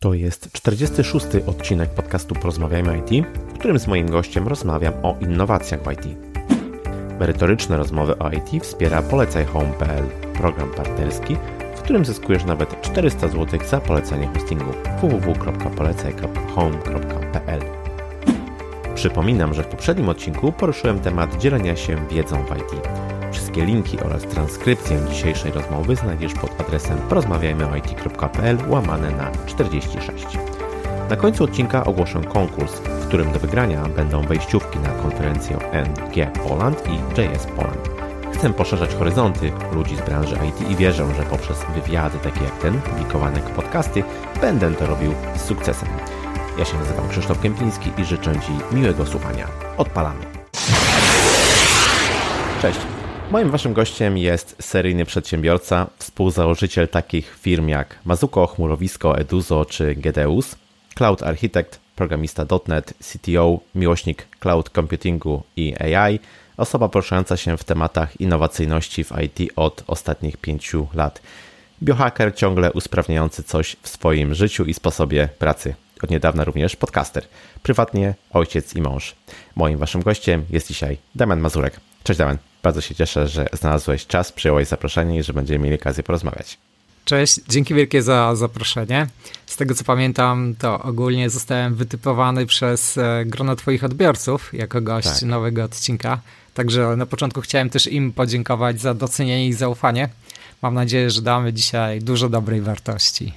To jest 46. odcinek podcastu Porozmawiajmy IT, w którym z moim gościem rozmawiam o innowacjach w IT. Merytoryczne rozmowy o IT wspiera polecajhome.pl, program partnerski, w którym zyskujesz nawet 400 zł za polecenie hostingu www.polecaj.home.pl. Przypominam, że w poprzednim odcinku poruszyłem temat dzielenia się wiedzą w IT. Wszystkie linki oraz transkrypcję dzisiejszej rozmowy znajdziesz pod adresem porozmawiajmyoit.pl łamane na 46. Na końcu odcinka ogłoszę konkurs, w którym do wygrania będą wejściówki na konferencję NG Poland i JS Poland. Chcę poszerzać horyzonty ludzi z branży IT i wierzę, że poprzez wywiady takie jak ten, publikowane podcasty, będę to robił z sukcesem. Ja się nazywam Krzysztof Kępiński i życzę Ci miłego słuchania. Odpalamy. Moim waszym gościem jest seryjny przedsiębiorca, współzałożyciel takich firm jak Mazuko, Chmurowisko, Eduzo czy Gedeus, cloud architect, programista.net, CTO, miłośnik cloud computingu i AI, osoba poruszająca się w tematach innowacyjności w IT od ostatnich pięciu lat. Biohacker ciągle usprawniający coś w swoim życiu i sposobie pracy. Od niedawna również podcaster. Prywatnie ojciec i mąż. Moim waszym gościem jest dzisiaj Damian Mazurek. Cześć Damian. Bardzo się cieszę, że znalazłeś czas, przyjąłeś zaproszenie i że będziemy mieli okazję porozmawiać. Cześć, dzięki wielkie za zaproszenie. Z tego co pamiętam, to ogólnie zostałem wytypowany przez e, grono Twoich odbiorców jako gość tak. nowego odcinka. Także na początku chciałem też im podziękować za docenienie i zaufanie. Mam nadzieję, że damy dzisiaj dużo dobrej wartości.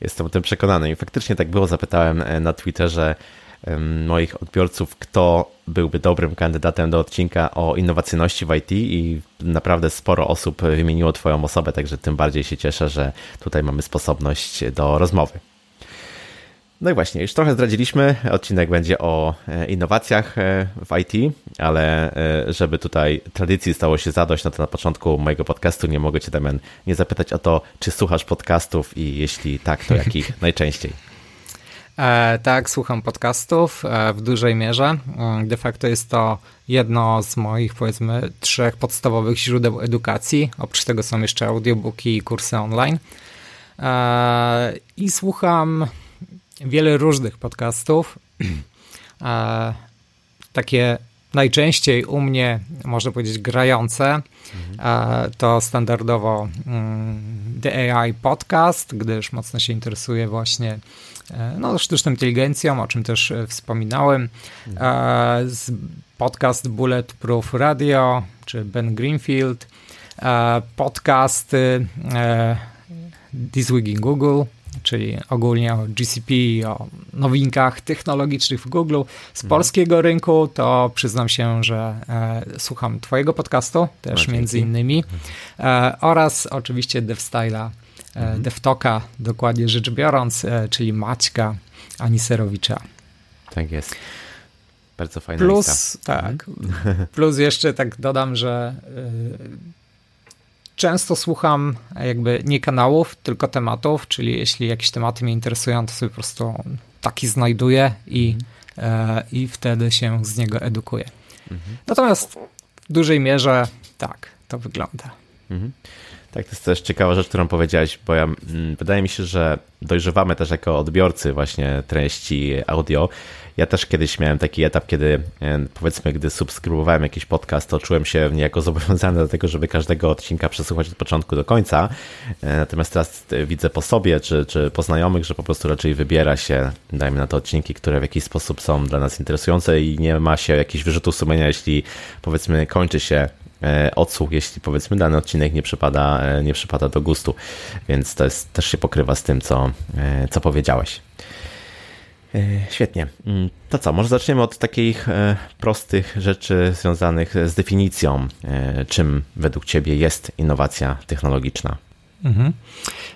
Jestem o tym przekonany i faktycznie tak było. Zapytałem e, na Twitterze moich odbiorców, kto byłby dobrym kandydatem do odcinka o innowacyjności w IT i naprawdę sporo osób wymieniło Twoją osobę, także tym bardziej się cieszę, że tutaj mamy sposobność do rozmowy. No i właśnie, już trochę zdradziliśmy. Odcinek będzie o e, innowacjach e, w IT, ale e, żeby tutaj tradycji stało się zadość, no to na początku mojego podcastu nie mogę Cię, Damian, nie zapytać o to, czy słuchasz podcastów i jeśli tak, to jakich najczęściej? E, tak, słucham podcastów e, w dużej mierze. Mm, de facto jest to jedno z moich, powiedzmy, trzech podstawowych źródeł edukacji. Oprócz tego są jeszcze audiobooki i kursy online. E, I słucham wiele różnych podcastów. Takie najczęściej u mnie, można powiedzieć, grające, to standardowo mm, The AI Podcast, gdyż mocno się interesuję właśnie no, sztuczną inteligencją, o czym też e, wspominałem. E, podcast Bulletproof Radio, czy Ben Greenfield, podcast This Week in Google, czyli ogólnie o GCP, o nowinkach technologicznych w Google. Z mhm. polskiego rynku to przyznam się, że e, słucham twojego podcastu, też no, między innymi, e, oraz oczywiście DevStyle'a mhm. Devtoka, dokładnie rzecz biorąc, e, czyli Maćka Aniserowicza. Tak jest. Bardzo fajna Plus, lista. tak. Mhm. Plus jeszcze tak dodam, że y, często słucham jakby nie kanałów, tylko tematów, czyli jeśli jakieś tematy mnie interesują, to sobie po prostu taki znajduję i, mhm. i wtedy się z niego edukuję. Mhm. Natomiast w dużej mierze tak to wygląda. Mhm. Tak, to jest też ciekawa rzecz, którą powiedziałeś, bo ja, mm, wydaje mi się, że dojrzewamy też jako odbiorcy właśnie treści audio. Ja też kiedyś miałem taki etap, kiedy e, powiedzmy, gdy subskrybowałem jakiś podcast, to czułem się niejako zobowiązany do tego, żeby każdego odcinka przesłuchać od początku do końca. E, natomiast teraz widzę po sobie, czy, czy po znajomych, że po prostu raczej wybiera się, dajmy na to odcinki, które w jakiś sposób są dla nas interesujące i nie ma się jakichś wyrzutów sumienia, jeśli powiedzmy kończy się E, odsłuch, jeśli powiedzmy dany odcinek nie przypada, e, nie przypada do gustu, więc to jest, też się pokrywa z tym, co, e, co powiedziałeś. Świetnie. Mm, to co, może zaczniemy od takich prostych rzeczy związanych z definicją, czym według Ciebie jest innowacja technologiczna? Mhm.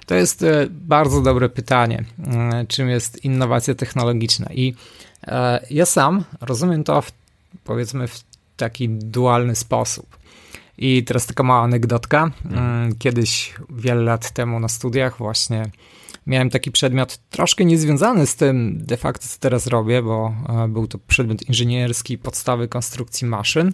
To jest bardzo dobre pytanie, czym jest innowacja technologiczna. I ja sam rozumiem to w, powiedzmy w taki dualny sposób. I teraz taka mała anegdotka. Mhm. Kiedyś, wiele lat temu na studiach właśnie miałem taki przedmiot troszkę niezwiązany z tym de facto, co teraz robię, bo e, był to przedmiot inżynierski, podstawy konstrukcji maszyn.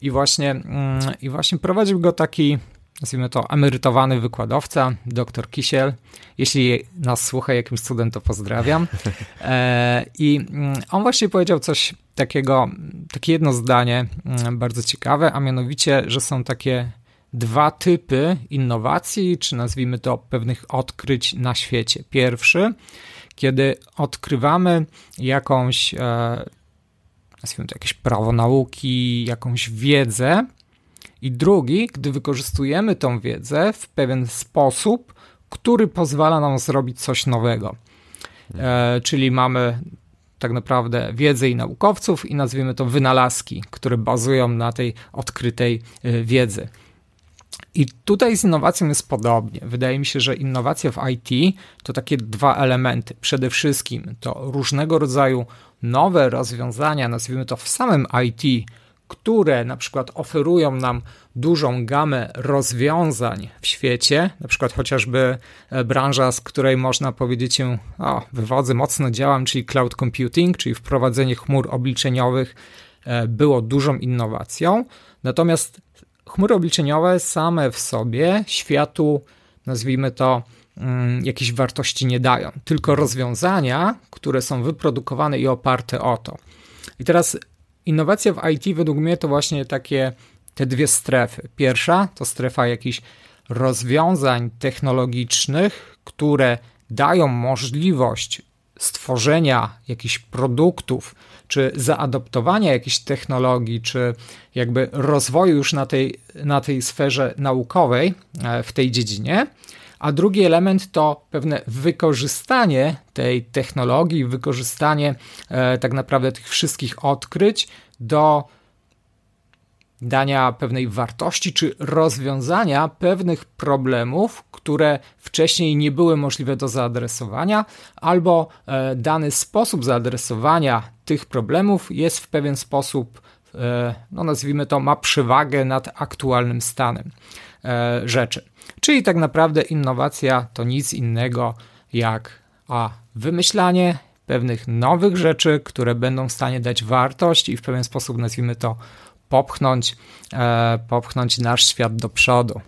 I właśnie, mm, i właśnie prowadził go taki nazwijmy to emerytowany wykładowca, dr Kisiel. Jeśli nas słucha jakimś cudem, to pozdrawiam. E, I mm, on właśnie powiedział coś takiego, takie jedno zdanie mm, bardzo ciekawe, a mianowicie, że są takie dwa typy innowacji, czy nazwijmy to pewnych odkryć na świecie. Pierwszy, kiedy odkrywamy jakąś, e, nazwijmy to jakieś prawo nauki, jakąś wiedzę, i drugi, gdy wykorzystujemy tą wiedzę w pewien sposób, który pozwala nam zrobić coś nowego. E, czyli mamy tak naprawdę wiedzę i naukowców i nazwijmy to wynalazki, które bazują na tej odkrytej e, wiedzy. I tutaj z innowacją jest podobnie. Wydaje mi się, że innowacja w IT to takie dwa elementy. Przede wszystkim to różnego rodzaju nowe rozwiązania, nazwijmy to w samym IT, które na przykład oferują nam dużą gamę rozwiązań w świecie, na przykład chociażby e, branża, z której można powiedzieć się, o, wywodzę, mocno działam, czyli cloud computing, czyli wprowadzenie chmur obliczeniowych e, było dużą innowacją. Natomiast chmury obliczeniowe same w sobie światu, nazwijmy to, mm, jakieś wartości nie dają, tylko rozwiązania, które są wyprodukowane i oparte o to. I teraz innowacja w IT według mnie to właśnie takie te dwie strefy. Pierwsza to strefa jakichś rozwiązań technologicznych, które dają możliwość stworzenia jakichś produktów, czy zaadoptowania jakiejś technologii, czy jakby rozwoju już na tej, na tej sferze naukowej e, w tej dziedzinie. A drugi element to pewne wykorzystanie tej technologii, wykorzystanie e, tak naprawdę tych wszystkich odkryć do dania pewnej wartości czy rozwiązania pewnych problemów, które wcześniej nie były możliwe do zaadresowania, albo e, dany sposób zaadresowania tych problemów jest w pewien sposób, e, no nazwijmy to, ma przewagę nad aktualnym stanem e, rzeczy. Czyli tak naprawdę innowacja to nic innego jak a wymyślanie pewnych nowych rzeczy, które będą w stanie dać wartość i w pewien sposób nazwijmy to popchnąć, e, popchnąć nasz świat do przodu.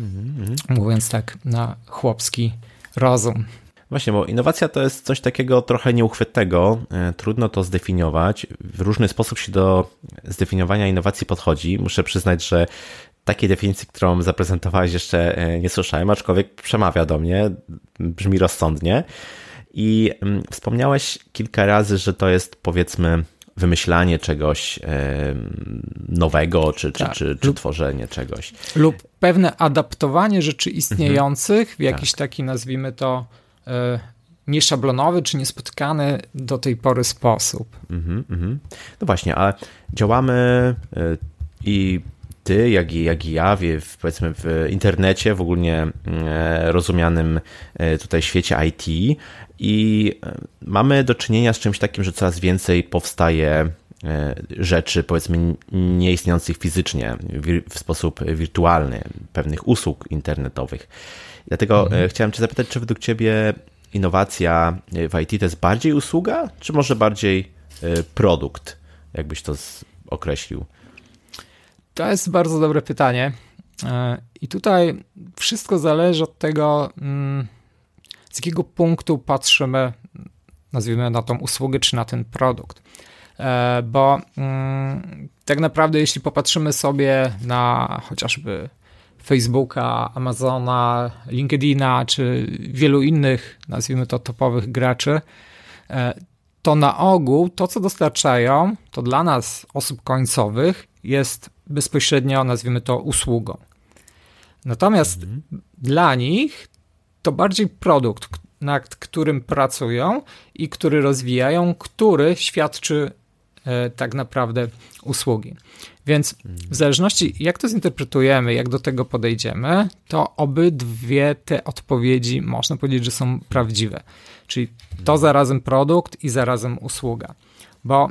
Mm-hmm. Mówiąc tak na chłopski rozum. Właśnie, bo innowacja to jest coś takiego trochę nieuchwytnego, e, trudno to zdefiniować. W różny sposób się do zdefiniowania innowacji podchodzi. Muszę przyznać, że takiej definicji, którą zaprezentowałeś, jeszcze e, nie słyszałem, aczkolwiek przemawia do mnie, brzmi rozsądnie. I mm, wspomniałeś kilka razy, że to jest powiedzmy wymyślanie czegoś nowego, czy, tak. czy, czy, czy, tworzenie czegoś. Lub pewne adaptowanie rzeczy istniejących w jakiś tak. taki, nazwijmy to, e, nieszablonowy czy niespotykany do tej pory sposób. Mhm, mhm. No właśnie, ale działamy e, i ty, jak i, jak i ja, w, powiedzmy w internecie, w ogólnie e, rozumianym tutaj świecie IT i e, mamy do czynienia z czymś takim, że coraz więcej powstaje e, rzeczy, powiedzmy, nieistniejących fizycznie, w sposób wirtualny, pewnych usług internetowych. Dlatego mhm. E, chciałem Cię zapytać, czy według Ciebie innowacja w IT to jest bardziej usługa, czy może bardziej produkt? Jakbyś to określił? To jest bardzo dobre pytanie. I tutaj wszystko zależy od tego, mm, z jakiego punktu patrzymy, nazwijmy na tą usługę czy na ten produkt. E, bo mm, tak naprawdę, jeśli popatrzymy sobie na chociażby Facebooka, Amazona, LinkedIna czy wielu innych, nazwijmy to topowych graczy, e, to na ogół to, co dostarczają, to dla nas, osób końcowych, jest bezpośrednio, nazwijmy to, usługą. Natomiast mhm. dla nich to bardziej produkt, nad którym pracują i który rozwijają, który świadczy e, tak naprawdę usługi. Więc w zależności jak to zinterpretujemy, jak do tego podejdziemy, to obydwie te odpowiedzi można powiedzieć, że są prawdziwe. Czyli to zarazem produkt i zarazem usługa. Bo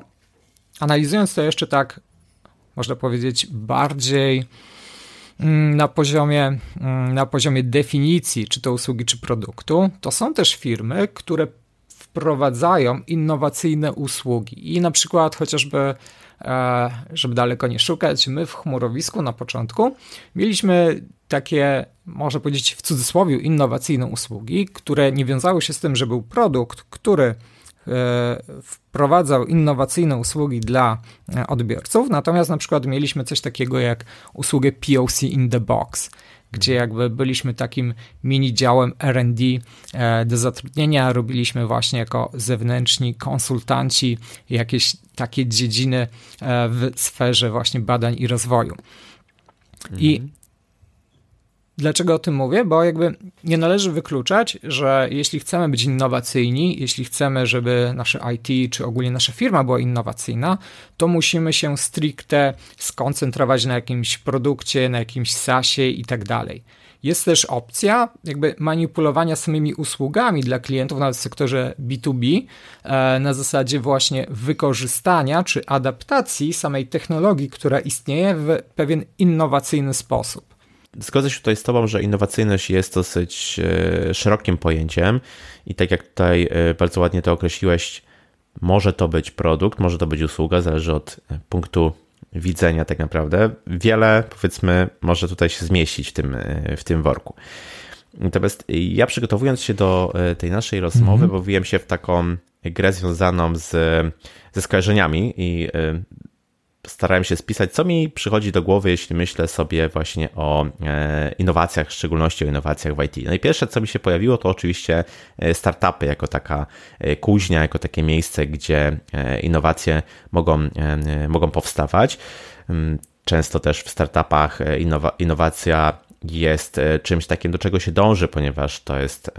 analizując to jeszcze tak, można powiedzieć, bardziej Mm, na poziomie, mm, na poziomie definicji, czy to usługi, czy produktu, to są też firmy, które wprowadzają innowacyjne usługi. I na przykład chociażby E, żeby daleko nie szukać, my w chmurowisku na początku mieliśmy takie, można powiedzieć w cudzysłowie, innowacyjne usługi, które nie wiązały się z tym, że był produkt, który wprowadzał innowacyjne usługi dla e, odbiorców, natomiast na przykład mieliśmy coś takiego jak usługę POC in the box, gdzie jakby byliśmy takim mini działem R&D e, do zatrudnienia, robiliśmy właśnie jako zewnętrzni konsultanci jakieś takie dziedziny e, w sferze właśnie badań i rozwoju. I mhm. Dlaczego o tym mówię? Bo jakby nie należy wykluczać, że jeśli chcemy być innowacyjni, jeśli chcemy, żeby nasze IT czy ogólnie nasza firma była innowacyjna, to musimy się stricte skoncentrować na jakimś produkcie, na jakimś SaaSie i tak dalej. Jest też opcja jakby manipulowania samymi usługami dla klientów, nawet w sektorze B2B, e, na zasadzie właśnie wykorzystania czy adaptacji samej technologii, która istnieje w pewien innowacyjny sposób. Zgodzę się tutaj z Tobą, że innowacyjność jest dosyć e, szerokim pojęciem i tak jak tutaj e, bardzo ładnie to określiłeś, może to być produkt, może to być usługa, zależy od e, punktu widzenia tak naprawdę. Wiele, powiedzmy, może tutaj się zmieścić w tym, w tym worku. Natomiast ja przygotowując się do tej naszej rozmowy, mm -hmm. bawiłem się w taką grę związaną z, ze skojarzeniami i starałem się spisać, co mi przychodzi do głowy, jeśli myślę sobie właśnie o e, innowacjach, w szczególności o innowacjach w IT. No i pierwsze, co mi się pojawiło, to oczywiście e, startupy jako taka e, kuźnia, jako takie miejsce, gdzie innowacje mogą, mogą powstawać. Mm, często też w startupach innowa innowacja jest czymś takim, do czego się dąży, ponieważ to jest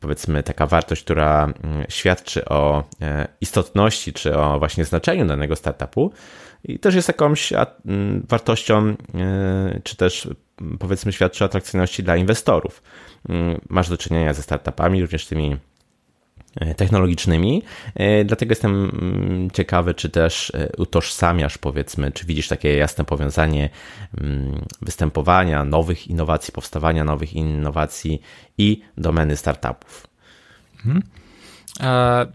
powiedzmy taka wartość, która mm, świadczy o e, istotności czy o właśnie znaczeniu danego startupu i też jest jakąś mm, wartością, e, czy też powiedzmy świadczy o atrakcyjności dla inwestorów. Mm, masz do czynienia ze startupami, również tymi technologicznymi. E, dlatego jestem mm, ciekawy, czy też e, utożsamiasz, powiedzmy, czy widzisz takie jasne powiązanie mm, występowania nowych innowacji, powstawania nowych innowacji i domeny startupów. Mhm. E,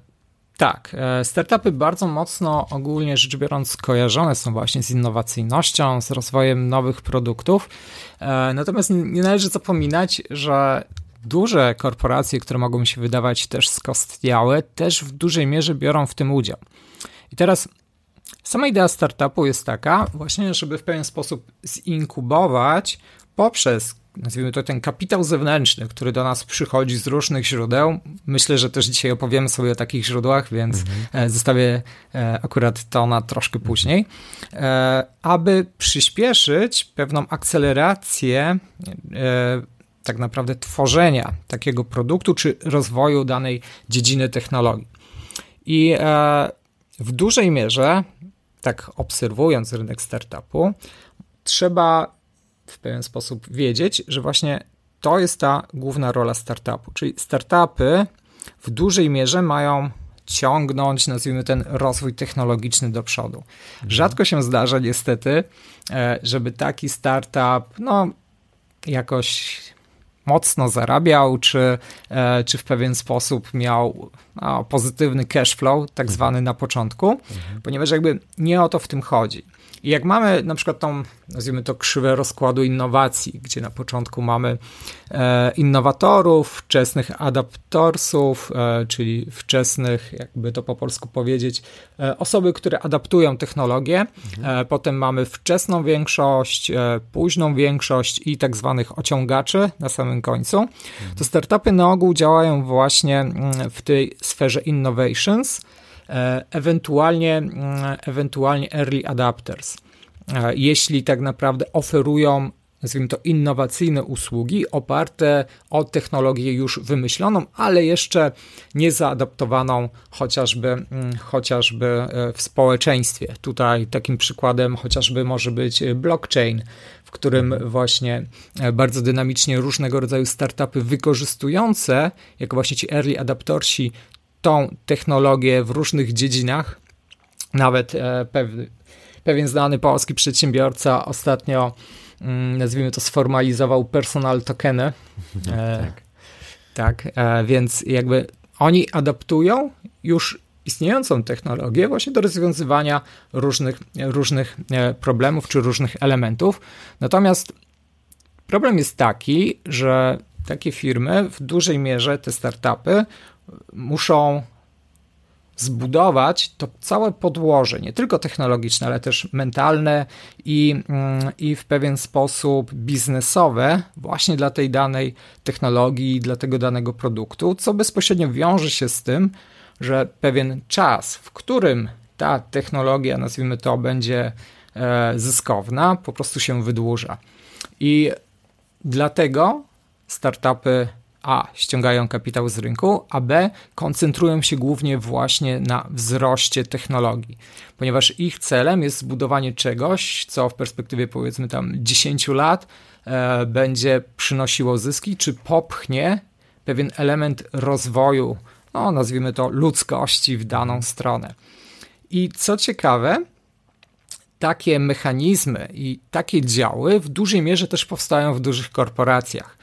tak, startupy bardzo mocno ogólnie rzecz biorąc kojarzone są właśnie z innowacyjnością, z rozwojem nowych produktów. Natomiast nie należy zapominać, że duże korporacje, które mogą się wydawać też skostniałe, też w dużej mierze biorą w tym udział. I teraz sama idea startupu jest taka, właśnie, żeby w pewien sposób zinkubować poprzez nazwijmy to ten kapitał zewnętrzny, który do nas przychodzi z różnych źródeł. Myślę, że też dzisiaj opowiemy sobie o takich źródłach, więc mhm. zostawię e, akurat to na troszkę później, e, aby przyspieszyć pewną akcelerację tak naprawdę tworzenia takiego produktu czy rozwoju danej dziedziny technologii. I e, w dużej mierze, tak obserwując rynek startupu, trzeba w pewien sposób wiedzieć, że właśnie to jest ta główna rola startupu. Czyli startupy w dużej mierze mają ciągnąć, nazwijmy ten rozwój technologiczny do przodu. Mhm. Rzadko się zdarza niestety, e, żeby taki startup, no jakoś mocno zarabiał, czy, e, czy w pewien sposób miał no, pozytywny cash flow, tak mhm. zwany na początku, mhm. ponieważ jakby nie o to w tym chodzi. I jak mamy na przykład tą, nazwijmy to, krzywę rozkładu innowacji, gdzie na początku mamy e, innowatorów, wczesnych adaptorsów, e, czyli wczesnych, jakby to po polsku powiedzieć, e, osoby, które adaptują technologię, mhm. Potem mamy wczesną większość, późną większość i tak zwanych ociągaczy na samym końcu, mhm. to startupy na ogół działają właśnie mm, w tej sferze innovations, ewentualnie, mm, ewentualnie early adapters. E, jeśli tak naprawdę oferują nazwijmy to, innowacyjne usługi oparte o technologię już wymyśloną, ale jeszcze nie zaadaptowaną chociażby, mm, chociażby e, w społeczeństwie. Tutaj takim przykładem chociażby może być blockchain, w którym właśnie bardzo dynamicznie różnego rodzaju startupy wykorzystujące, jako właśnie ci early adaptorsi, tą technologię w różnych dziedzinach. Nawet e, pewien, pewien znany polski przedsiębiorca ostatnio, mm, nazwijmy to, sformalizował personal tokeny. E, tak. Tak, e, więc jakby oni adaptują już istniejącą technologię właśnie do rozwiązywania różnych, różnych problemów czy różnych elementów. Natomiast problem jest taki, że takie firmy w dużej mierze, te startupy, muszą zbudować to całe podłoże, nie tylko technologiczne, ale też mentalne i, mm, i w pewien sposób biznesowe, właśnie dla tej danej technologii, dla tego danego produktu, co bezpośrednio wiąże się z tym, że pewien czas, w którym ta technologia, nazwijmy to, będzie e, zyskowna, po prostu się wydłuża. I dlatego startupy A ściągają kapitał z rynku, a B koncentrują się głównie właśnie na wzroście technologii, ponieważ ich celem jest zbudowanie czegoś, co w perspektywie powiedzmy tam 10 lat e, będzie przynosiło zyski, czy popchnie pewien element rozwoju no nazwijmy to, ludzkości w daną stronę. I co ciekawe, takie mechanizmy i takie działy w dużej mierze też powstają w dużych korporacjach.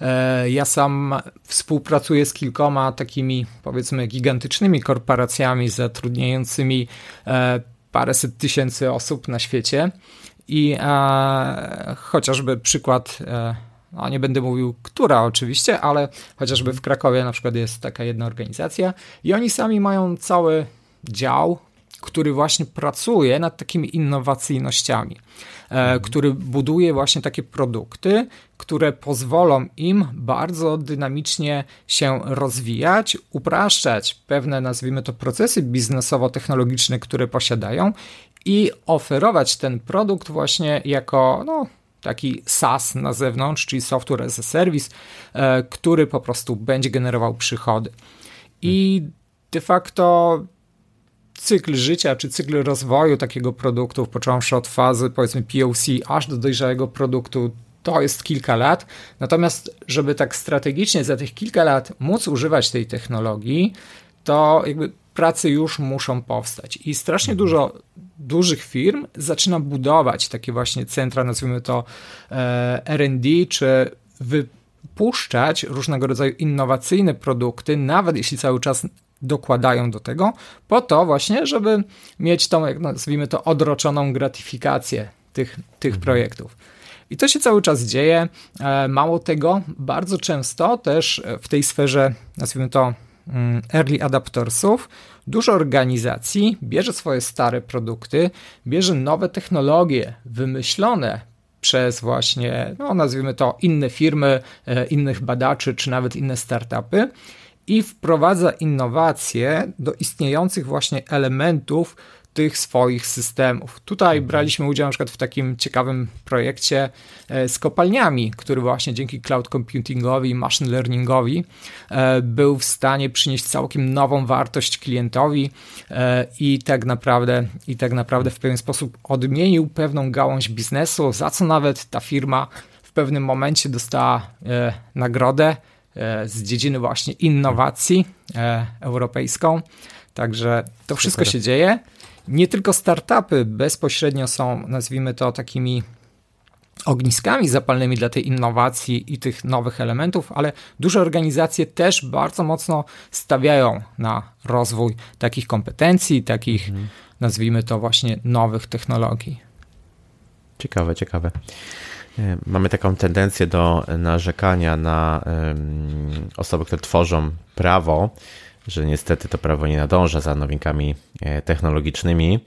E, ja sam współpracuję z kilkoma takimi, powiedzmy, gigantycznymi korporacjami zatrudniającymi e, paręset tysięcy osób na świecie. I e, chociażby przykład no nie będę mówił, która oczywiście, ale chociażby w Krakowie na przykład jest taka jedna organizacja i oni sami mają cały dział, który właśnie pracuje nad takimi innowacyjnościami, e, mhm. który buduje właśnie takie produkty, które pozwolą im bardzo dynamicznie się rozwijać, upraszczać pewne, nazwijmy to, procesy biznesowo-technologiczne, które posiadają i oferować ten produkt właśnie jako no, taki SaaS na zewnątrz, czyli Software as a Service, e, który po prostu będzie generował przychody. I de facto cykl życia, czy cykl rozwoju takiego produktu, począwszy od fazy powiedzmy POC aż do dojrzałego produktu, to jest kilka lat. Natomiast, żeby tak strategicznie za tych kilka lat móc używać tej technologii, to jakby pracy już muszą powstać. I strasznie mhm. dużo dużych firm zaczyna budować takie właśnie centra, nazwijmy to e, RD, czy wypuszczać różnego rodzaju innowacyjne produkty, nawet jeśli cały czas dokładają do tego, po to właśnie, żeby mieć tą, jak nazwijmy to, odroczoną gratyfikację tych, tych mhm. projektów. I to się cały czas dzieje. E, mało tego, bardzo często też w tej sferze, nazwijmy to mm, early adaptersów, Dużo organizacji bierze swoje stare produkty, bierze nowe technologie wymyślone przez właśnie, no nazwijmy to, inne firmy, e, innych badaczy, czy nawet inne startupy i wprowadza innowacje do istniejących właśnie elementów tych swoich systemów. Tutaj braliśmy udział na przykład w takim ciekawym projekcie e, z kopalniami, który właśnie dzięki cloud computingowi i machine learningowi e, był w stanie przynieść całkiem nową wartość klientowi e, i tak naprawdę i tak naprawdę w pewien sposób odmienił pewną gałąź biznesu, za co nawet ta firma w pewnym momencie dostała nagrodę z dziedziny właśnie innowacji europejską. Także to wszystko się dzieje nie tylko startupy bezpośrednio są, nazwijmy to, takimi ogniskami zapalnymi dla tej innowacji i tych nowych elementów, ale duże organizacje też bardzo mocno stawiają na rozwój takich kompetencji, takich, mhm. nazwijmy to właśnie, nowych technologii. Ciekawe, ciekawe. E, mamy taką tendencję do narzekania na osoby, które tworzą prawo, że niestety to prawo nie nadąża za nowinkami e, technologicznymi.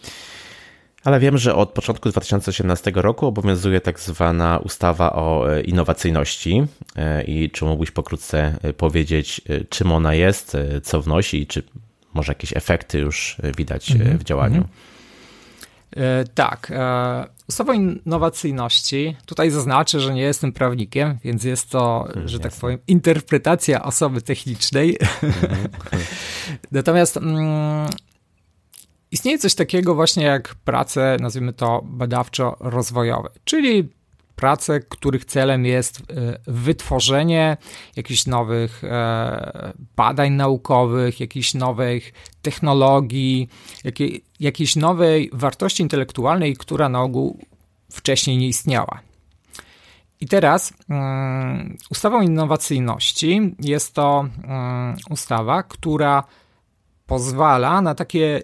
Ale wiem, że od początku 2018 roku obowiązuje tak zwana ustawa o e, innowacyjności. I czy mógłbyś pokrótce powiedzieć, czym ona jest, co wnosi i czy może jakieś efekty już widać mm -hmm. w działaniu? Mm -hmm. E, tak. E, ustawa innowacyjności, tutaj zaznaczę, że nie jestem prawnikiem, więc jest to, hmm, że tak powiem, interpretacja osoby technicznej. Mhm. Natomiast mm, istnieje coś takiego właśnie jak prace, nazwijmy to badawczo-rozwojowe, czyli prace, których celem jest e, wytworzenie jakichś nowych e, badań naukowych, jakichś nowych technologii, jakiejś nowej wartości intelektualnej, która na ogół wcześniej nie istniała. I teraz um, ustawą innowacyjności jest to um, ustawa, która pozwala na takie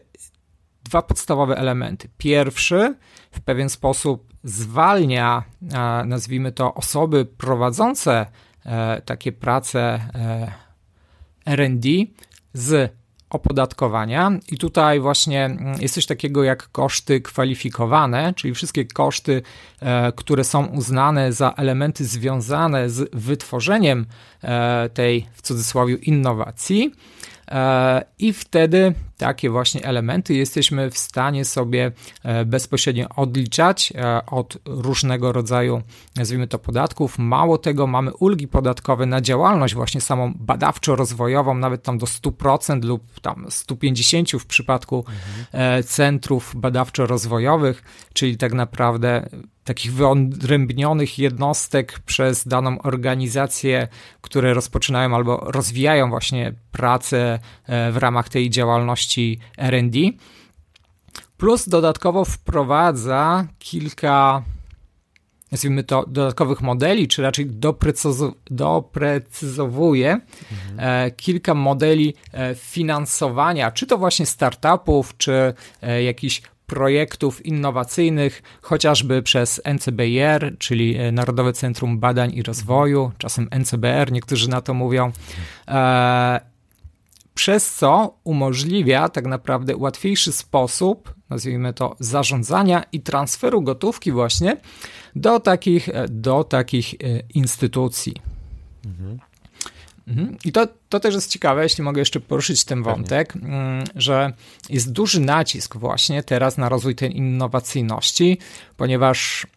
dwa podstawowe elementy. Pierwszy w pewien sposób zwalnia, nazwijmy to, osoby prowadzące e, takie prace e, RD z opodatkowania. I tutaj właśnie mm, jest coś takiego jak koszty kwalifikowane, czyli wszystkie koszty, e, które są uznane za elementy związane z wytworzeniem tej w cudzysłowie innowacji I wtedy takie właśnie elementy jesteśmy w stanie sobie e, bezpośrednio odliczać e, od różnego rodzaju, nazwijmy to, podatków. Mało tego, mamy ulgi podatkowe na działalność właśnie samą badawczo-rozwojową, nawet tam do 100% lub tam 150% w przypadku mhm. centrów badawczo-rozwojowych, czyli tak naprawdę takich wyodrębnionych jednostek przez daną organizację, które rozpoczynają albo rozwijają właśnie pracę e, w ramach tej działalności RD. Plus dodatkowo wprowadza kilka, nazwijmy to, dodatkowych modeli, czy raczej doprecyzowuje mhm. kilka modeli e, finansowania, czy to właśnie startupów, czy jakichś projektów innowacyjnych, chociażby przez NCBR, czyli e, Narodowe Centrum Badań i Rozwoju, czasem NCBR, niektórzy na to mówią, e, przez co umożliwia tak naprawdę łatwiejszy sposób, nazwijmy to, zarządzania i transferu gotówki właśnie do takich, e, do takich instytucji. Mhm. Mhm. I to, to też jest ciekawe, jeśli mogę jeszcze poruszyć ten wątek, Pewnie. Mm, że jest duży nacisk właśnie teraz na rozwój tej innowacyjności, ponieważ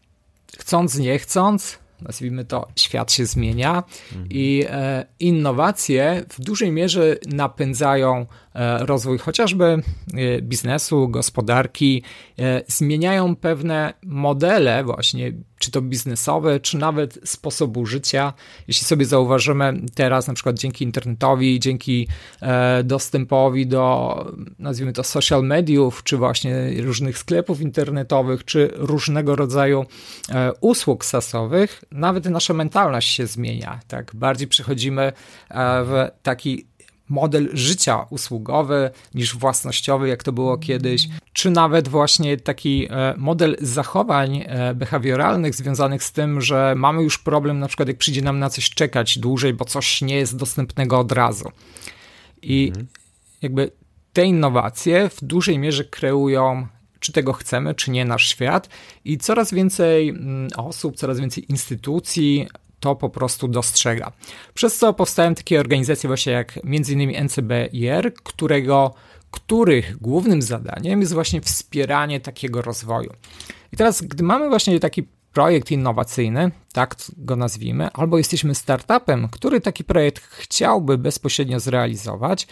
chcąc, nie chcąc, nazwijmy to, świat się zmienia mhm. i e, innowacje w dużej mierze napędzają rozwój chociażby e, biznesu, gospodarki, e, zmieniają pewne modele właśnie czy to biznesowe, czy nawet sposobu życia. Jeśli sobie zauważymy teraz, na przykład dzięki internetowi, dzięki e, dostępowi do, nazwijmy to, social mediów, czy właśnie różnych sklepów internetowych, czy różnego rodzaju e, usług sasowych, nawet nasza mentalność się zmienia. Tak, bardziej przechodzimy e, w taki model życia usługowy niż własnościowy, jak to było kiedyś, czy nawet właśnie taki e, model zachowań e, behawioralnych związanych z tym, że mamy już problem, na przykład jak przyjdzie nam na coś czekać dłużej, bo coś nie jest dostępnego od razu. I mhm. jakby te innowacje w dużej mierze kreują czy tego chcemy, czy nie nasz świat, i coraz więcej mm, osób, coraz więcej instytucji to po prostu dostrzega. Przez co powstają takie organizacje właśnie jak m.in. NCBIR, którego, których głównym zadaniem jest właśnie wspieranie takiego rozwoju. I teraz, gdy mamy właśnie taki projekt innowacyjny, tak go nazwijmy, albo jesteśmy startupem, który taki projekt chciałby bezpośrednio zrealizować,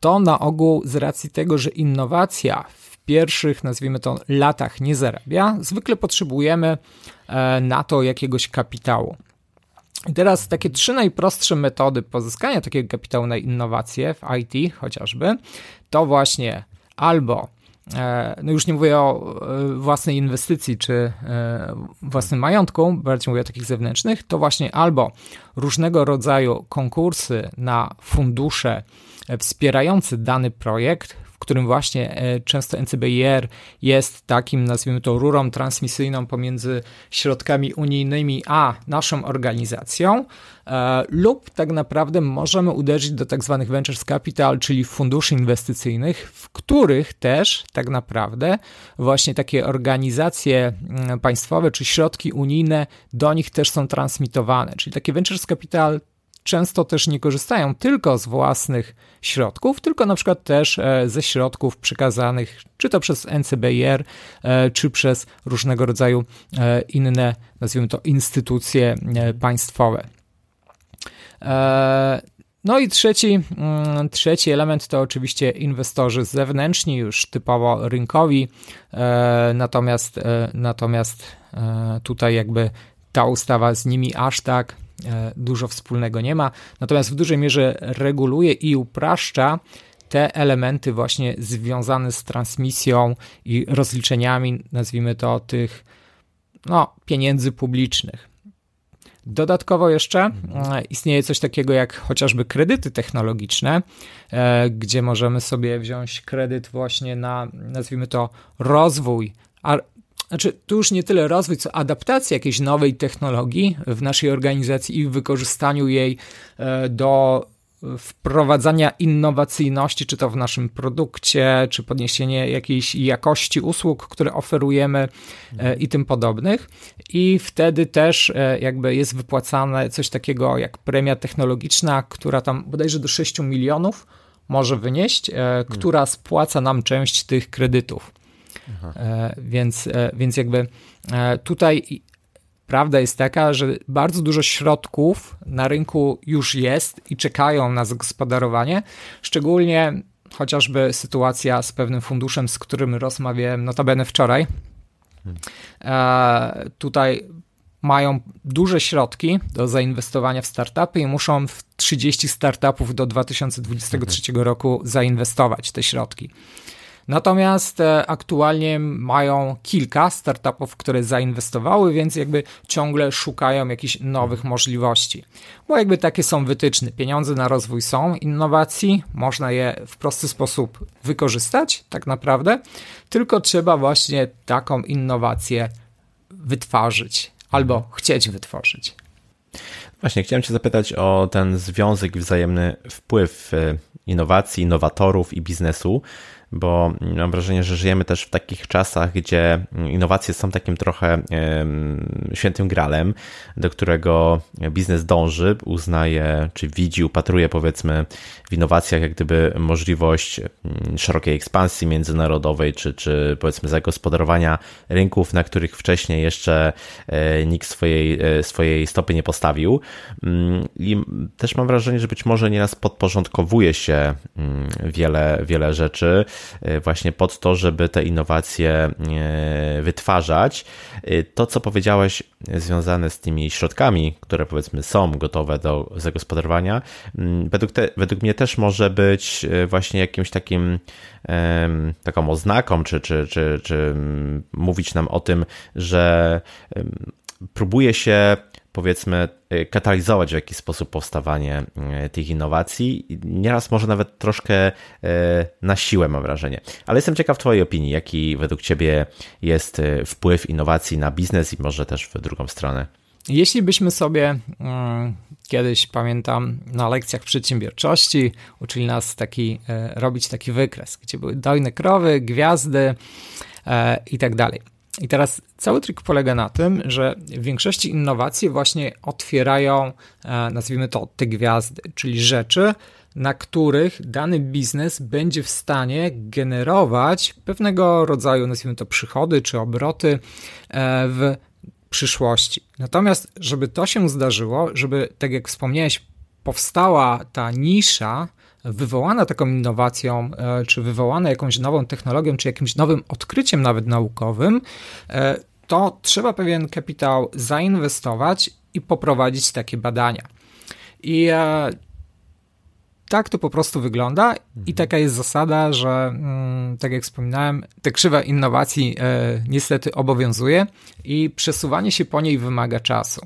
to na ogół z racji tego, że innowacja w pierwszych, nazwijmy to, latach nie zarabia, zwykle potrzebujemy e, na to jakiegoś kapitału. I teraz takie trzy najprostsze metody pozyskania takiego kapitału na innowacje w IT chociażby, to właśnie albo e, no już nie mówię o e, własnej inwestycji czy e, własnym majątku, bardziej mówię o takich zewnętrznych, to właśnie albo różnego rodzaju konkursy na fundusze wspierające dany projekt, którym właśnie e, często NCBIR jest takim, nazwijmy to, rurą transmisyjną pomiędzy środkami unijnymi a naszą organizacją, e, lub tak naprawdę możemy uderzyć do tak zwanych ventures capital, czyli funduszy inwestycyjnych, w których też tak naprawdę właśnie takie organizacje mm, państwowe czy środki unijne do nich też są transmitowane. Czyli takie ventures capital często też nie korzystają tylko z własnych środków, tylko na przykład też e, ze środków przekazanych czy to przez NCBR, e, czy przez różnego rodzaju e, inne, nazwijmy to, instytucje państwowe. No i trzeci, mm, trzeci element to oczywiście inwestorzy zewnętrzni, już typowo rynkowi, natomiast, natomiast tutaj jakby ta ustawa z nimi aż tak dużo wspólnego nie ma, natomiast w dużej mierze reguluje i upraszcza te elementy właśnie związane z transmisją i rozliczeniami, nazwijmy to, tych no, pieniędzy publicznych. Dodatkowo jeszcze mhm. istnieje coś takiego jak chociażby kredyty technologiczne, gdzie możemy sobie wziąć kredyt właśnie na, nazwijmy to, rozwój znaczy, tu już nie tyle rozwój, co adaptacja jakiejś nowej technologii w naszej organizacji i wykorzystaniu jej e, do wprowadzania innowacyjności, czy to w naszym produkcie, czy podniesienie jakiejś jakości usług, które oferujemy e, i tym podobnych. I wtedy też e, jakby jest wypłacane coś takiego jak premia technologiczna, która tam bodajże do 6 milionów może wynieść, która spłaca nam część tych kredytów. E, więc, e, więc jakby e, tutaj prawda jest taka, że bardzo dużo środków na rynku już jest i czekają na zagospodarowanie, szczególnie chociażby sytuacja z pewnym funduszem, z którym rozmawiałem notabene wczoraj. Hmm. Tutaj mają duże środki do zainwestowania w startupy i muszą w 30 startupów do 2023 hmm. roku zainwestować te środki. Natomiast e, aktualnie mają kilka startupów, które zainwestowały, więc jakby ciągle szukają jakichś nowych możliwości. Bo jakby takie są wytyczne. Pieniądze na rozwój są, innowacji, można je w prosty sposób wykorzystać, tak naprawdę, tylko trzeba właśnie taką innowację wytworzyć albo chcieć wytworzyć. Właśnie, chciałem Cię zapytać o ten związek, wzajemny wpływ e, innowacji, innowatorów i biznesu bo mam wrażenie, że żyjemy też w takich czasach, gdzie innowacje są takim trochę świętym gralem, do którego biznes dąży, uznaje, czy widzi, upatruje powiedzmy w innowacjach jak gdyby możliwość szerokiej ekspansji międzynarodowej, czy, czy powiedzmy zagospodarowania rynków, na których wcześniej jeszcze e, nikt swojej, e, swojej stopy nie postawił. Mm, I też mam wrażenie, że być może nieraz podporządkowuje się mm, wiele, wiele rzeczy, właśnie pod to, żeby te innowacje e, wytwarzać. E, to, co powiedziałeś, związane z tymi środkami, które powiedzmy są gotowe do zagospodarowania, mm, według, te, według mnie też może być właśnie jakimś takim taką oznaką, czy, czy, czy, czy mm, mówić nam o tym, że próbuje się powiedzmy, y, katalizować w jakiś sposób powstawanie y, tych innowacji. Nieraz może nawet troszkę y, na siłę, mam wrażenie. Ale jestem ciekaw Twojej opinii, jaki według Ciebie jest wpływ innowacji na biznes i może też w drugą stronę. Jeśli byśmy sobie kiedyś, pamiętam, na lekcjach przedsiębiorczości uczyli nas taki, robić taki wykres, gdzie były dojne krowy, gwiazdy i tak dalej. I teraz cały trik polega na tym, że w większości innowacji właśnie otwierają, e, nazwijmy to, te gwiazdy, czyli rzeczy, na których dany biznes będzie w stanie generować pewnego rodzaju, nazwijmy to, przychody czy obroty e, w przyszłości. Natomiast, żeby to się zdarzyło, żeby, tak jak wspomniałeś, powstała ta nisza, wywołana taką innowacją, e, czy wywołana jakąś nową technologią, czy jakimś nowym odkryciem nawet naukowym, e, to trzeba pewien kapitał zainwestować i poprowadzić takie badania. I e, tak to po prostu wygląda i mhm. taka jest zasada, że mm, tak jak wspominałem, ta krzywa innowacji niestety obowiązuje i przesuwanie się po niej wymaga czasu.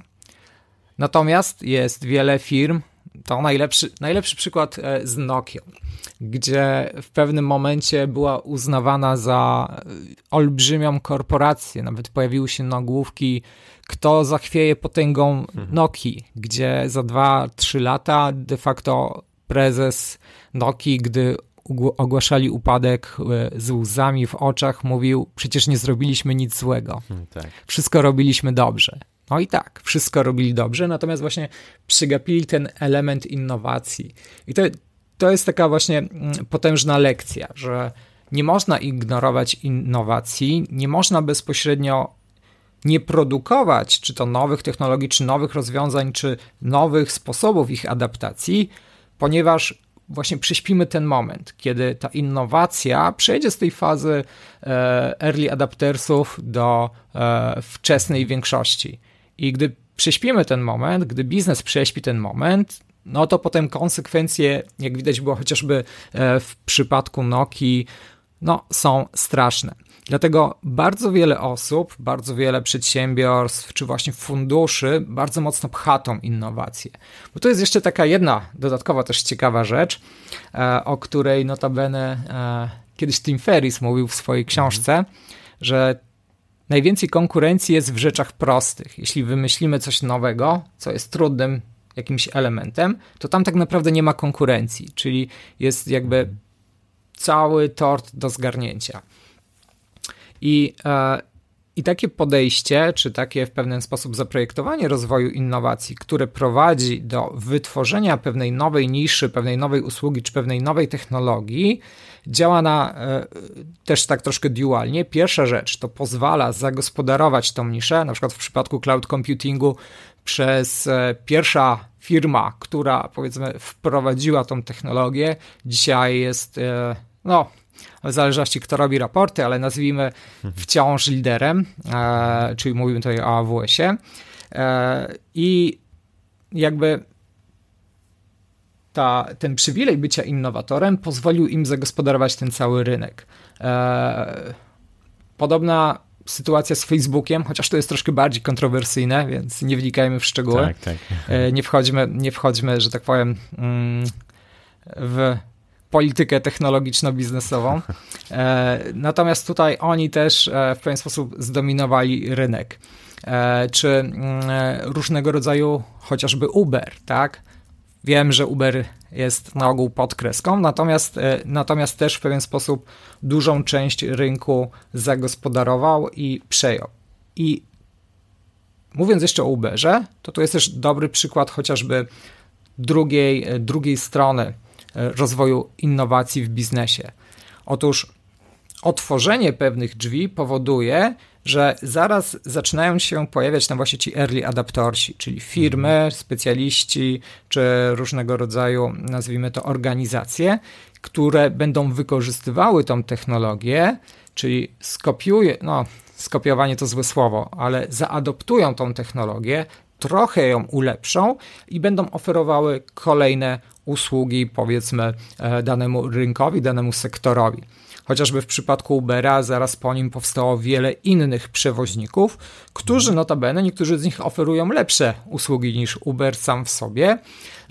Natomiast jest wiele firm, to najlepszy, najlepszy przykład e, z Nokia, gdzie w pewnym momencie była uznawana za e, olbrzymią korporację. Nawet pojawiły się nagłówki, kto zachwieje potęgą mhm. Nokii, gdzie za 2-3 lata de facto prezes Nokii, gdy ogłaszali upadek e, z łzami w oczach, mówił: Przecież nie zrobiliśmy nic złego. Hmm, tak. Wszystko robiliśmy dobrze. No i tak, wszystko robili dobrze, natomiast właśnie przygapili ten element innowacji. I to, to jest taka właśnie mm, potężna lekcja, że nie można ignorować innowacji, nie można bezpośrednio nie produkować czy to nowych technologii, czy nowych rozwiązań, czy nowych sposobów ich adaptacji, ponieważ właśnie przyśpimy ten moment, kiedy ta innowacja przejdzie z tej fazy e, early adaptersów do e, wczesnej większości. I gdy prześpimy ten moment, gdy biznes prześpi ten moment, no to potem konsekwencje, jak widać było chociażby e, w przypadku Nokii, no, są straszne. Dlatego bardzo wiele osób, bardzo wiele przedsiębiorstw, czy właśnie funduszy bardzo mocno pcha tą innowację. Bo to jest jeszcze taka jedna dodatkowa też ciekawa rzecz, e, o której notabene e, kiedyś Tim Ferris mówił w swojej książce, że najwięcej konkurencji jest w rzeczach prostych. Jeśli wymyślimy coś nowego, co jest trudnym jakimś elementem, to tam tak naprawdę nie ma konkurencji, czyli jest jakby cały tort do zgarnięcia. I, e, I takie podejście, czy takie w pewien sposób zaprojektowanie rozwoju innowacji, które prowadzi do wytworzenia pewnej nowej niszy, pewnej nowej usługi, czy pewnej nowej technologii, działa na e, też tak troszkę dualnie. Pierwsza rzecz to pozwala zagospodarować tą niszę, na przykład w przypadku cloud computingu przez e, pierwsza firma, która powiedzmy wprowadziła tą technologię, dzisiaj jest no w zależności kto robi raporty, ale nazwijmy wciąż liderem, e, czyli mówimy tutaj o AWS-ie. E, I jakby ta, ten przywilej bycia innowatorem pozwolił im zagospodarować ten cały rynek. E, podobna sytuacja z Facebookiem, chociaż to jest troszkę bardziej kontrowersyjne, więc nie wnikajmy w szczegóły. Tak, tak. Nie, wchodźmy, nie wchodźmy, że tak powiem, mm, w politykę technologiczno-biznesową. E, natomiast tutaj oni też e, w pewien sposób zdominowali rynek. E, czy mm, różnego rodzaju chociażby Uber, tak? Wiem, że Uber jest na ogół pod kreską, natomiast, natomiast też w pewien sposób dużą część rynku zagospodarował i przejął. I mówiąc jeszcze o Uberze, to tu jest też dobry przykład chociażby drugiej, drugiej strony rozwoju innowacji w biznesie. Otóż otworzenie pewnych drzwi powoduje, że zaraz zaczynają się pojawiać tam właśnie ci early adaptorsi, czyli firmy, mhm. specjaliści, czy różnego rodzaju, nazwijmy to, organizacje, które będą wykorzystywały tą technologię, czyli skopiuje, no skopiowanie to złe słowo, ale zaadoptują tą technologię, trochę ją ulepszą i będą oferowały kolejne usługi, powiedzmy, e, danemu rynkowi, danemu sektorowi. Chociażby w przypadku Ubera zaraz po nim powstało wiele innych przewoźników, którzy notabene, niektórzy z nich oferują lepsze usługi niż Uber sam w sobie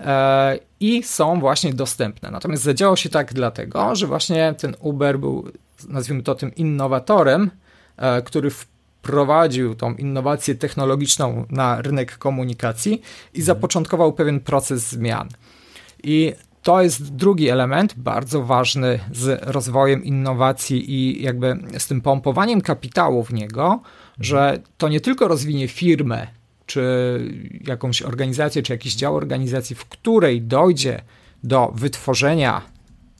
e, i są właśnie dostępne. Natomiast zadziało się tak dlatego, że właśnie ten Uber był, nazwijmy to tym innowatorem, e, który wprowadził tą innowację technologiczną na rynek komunikacji i zapoczątkował pewien proces zmian. I to jest drugi element bardzo ważny z rozwojem innowacji i jakby z tym pompowaniem kapitału w niego, że to nie tylko rozwinie firmę, czy jakąś organizację, czy jakiś dział organizacji, w której dojdzie do wytworzenia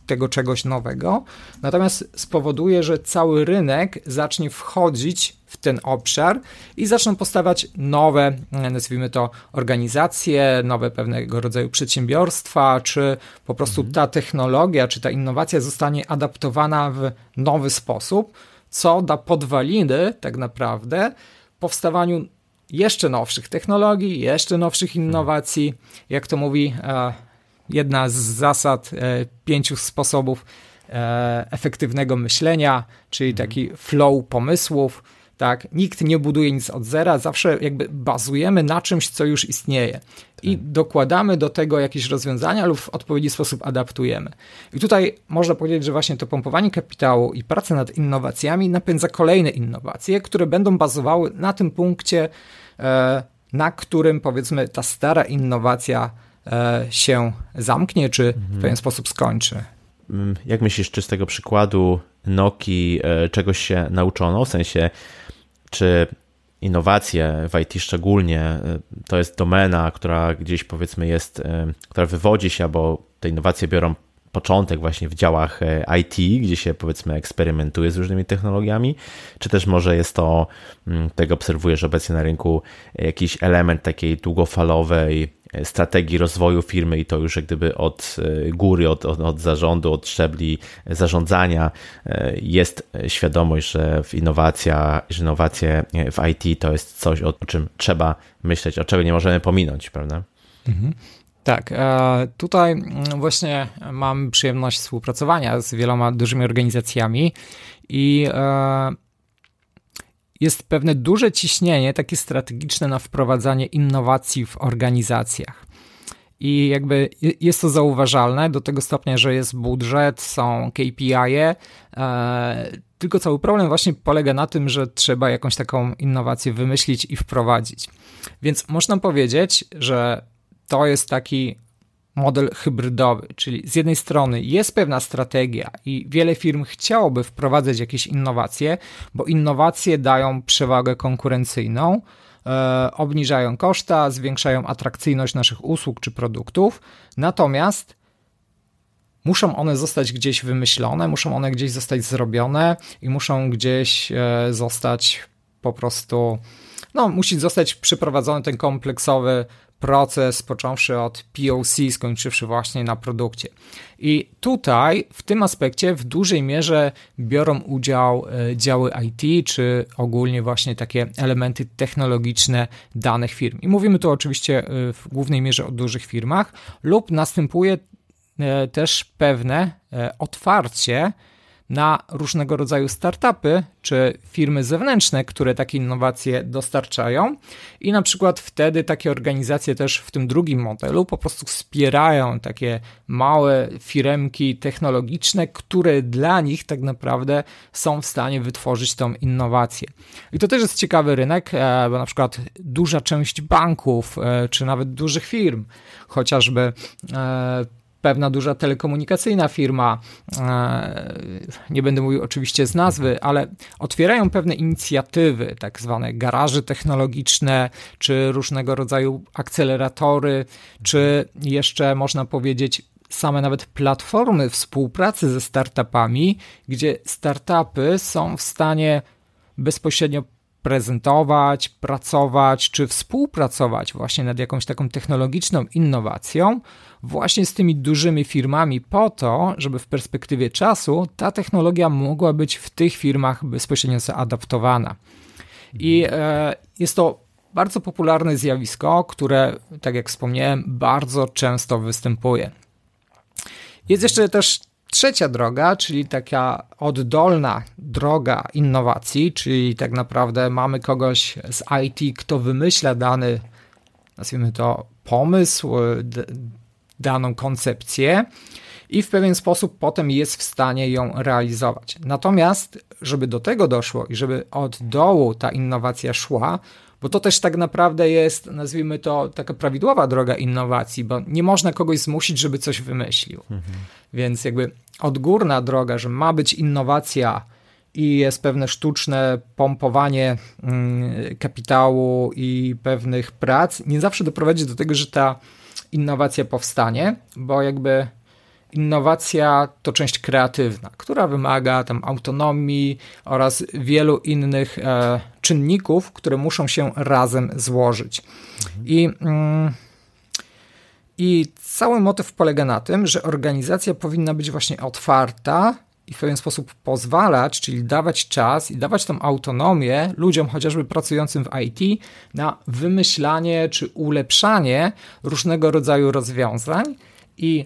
tego czegoś nowego, natomiast spowoduje, że cały rynek zacznie wchodzić ten obszar i zaczną postawać nowe, nazwijmy to, organizacje, nowe pewnego rodzaju przedsiębiorstwa, czy po prostu mhm. ta technologia, czy ta innowacja zostanie adaptowana w nowy sposób, co da podwaliny tak naprawdę powstawaniu jeszcze nowszych technologii, jeszcze nowszych innowacji. Jak to mówi e, jedna z zasad e, pięciu sposobów e, efektywnego myślenia, czyli mhm. taki flow pomysłów. Tak, nikt nie buduje nic od zera, zawsze jakby bazujemy na czymś, co już istnieje i tak. dokładamy do tego jakieś rozwiązania lub w odpowiedni sposób adaptujemy. I tutaj można powiedzieć, że właśnie to pompowanie kapitału i praca nad innowacjami napędza kolejne innowacje, które będą bazowały na tym punkcie, e, na którym powiedzmy ta stara innowacja E, się zamknie, czy w mhm. pewien sposób skończy. Mm, jak myślisz, czy z tego przykładu Noki e, czegoś się nauczono? W sensie, czy innowacje w IT szczególnie e, to jest domena, która gdzieś powiedzmy jest, która wywodzi się, bo te innowacje biorą początek właśnie w działach IT, gdzie się powiedzmy eksperymentuje z różnymi technologiami, czy też może jest to, mm, tego obserwujesz obecnie na rynku, jakiś element takiej długofalowej strategii rozwoju firmy i to już jak gdyby od e, góry, od, od, od zarządu, od szczebli zarządzania e, jest świadomość, że w innowacja, że innowacje w IT to jest coś, o czym trzeba myśleć, o czego nie możemy pominąć, prawda? Mhm. Tak, tutaj mm, właśnie mam przyjemność współpracowania z wieloma dużymi organizacjami i jest pewne duże ciśnienie, takie strategiczne na wprowadzanie innowacji w organizacjach. I jakby jest to zauważalne do tego stopnia, że jest budżet, są KPI, -e, tylko cały problem właśnie polega na tym, że trzeba jakąś taką innowację wymyślić i wprowadzić. Więc można powiedzieć, że to jest taki model hybrydowy, czyli z jednej strony jest pewna strategia i wiele firm chciałoby wprowadzać jakieś innowacje, bo innowacje dają przewagę konkurencyjną, e, obniżają koszta, zwiększają atrakcyjność naszych usług czy produktów, natomiast muszą one zostać gdzieś wymyślone, muszą one gdzieś zostać zrobione i muszą gdzieś e, zostać po prostu, no, musi zostać przeprowadzony ten kompleksowy proces, począwszy od POC, skończywszy właśnie na produkcie. I tutaj w tym aspekcie w dużej mierze biorą udział e, działy IT, czy ogólnie właśnie takie elementy technologiczne danych firm. I mówimy tu oczywiście e, w głównej mierze o dużych firmach, lub następuje e, też pewne otwarcie na różnego rodzaju startupy czy firmy zewnętrzne, które takie innowacje dostarczają i na przykład wtedy takie organizacje też w tym drugim modelu po prostu wspierają takie małe firemki technologiczne, które dla nich tak naprawdę są w stanie wytworzyć tą innowację. I to też jest ciekawy rynek, e, bo na przykład duża część banków e, czy nawet dużych firm, chociażby e, pewna duża telekomunikacyjna firma, e, nie będę mówił oczywiście z nazwy, ale otwierają pewne inicjatywy, tak zwane garaże technologiczne, czy różnego rodzaju akceleratory, czy jeszcze można powiedzieć same nawet platformy współpracy ze startupami, gdzie startupy są w stanie bezpośrednio prezentować, pracować czy współpracować właśnie nad jakąś taką technologiczną innowacją, właśnie z tymi dużymi firmami, po to, żeby w perspektywie czasu ta technologia mogła być w tych firmach bezpośrednio zaadaptowana. I e, jest to bardzo popularne zjawisko, które, tak jak wspomniałem, bardzo często występuje. Jest jeszcze też trzecia droga, czyli taka oddolna droga innowacji, czyli tak naprawdę mamy kogoś z IT, kto wymyśla dany, nazwijmy to, pomysł, daną koncepcję i w pewien sposób potem jest w stanie ją realizować. Natomiast, żeby do tego doszło i żeby od dołu ta innowacja szła, bo to też tak naprawdę jest, nazwijmy to, taka prawidłowa droga innowacji, bo nie można kogoś zmusić, żeby coś wymyślił. Mhm. Więc jakby odgórna droga, że ma być innowacja i jest pewne sztuczne pompowanie mm, kapitału i pewnych prac, nie zawsze doprowadzi do tego, że ta innowacja powstanie, bo jakby innowacja to część kreatywna, która wymaga tam autonomii oraz wielu innych e, czynników, które muszą się razem złożyć. Mhm. I, mm, I cały motyw polega na tym, że organizacja powinna być właśnie otwarta i w pewien sposób pozwalać, czyli dawać czas i dawać tą autonomię ludziom, chociażby pracującym w IT, na wymyślanie czy ulepszanie różnego rodzaju rozwiązań i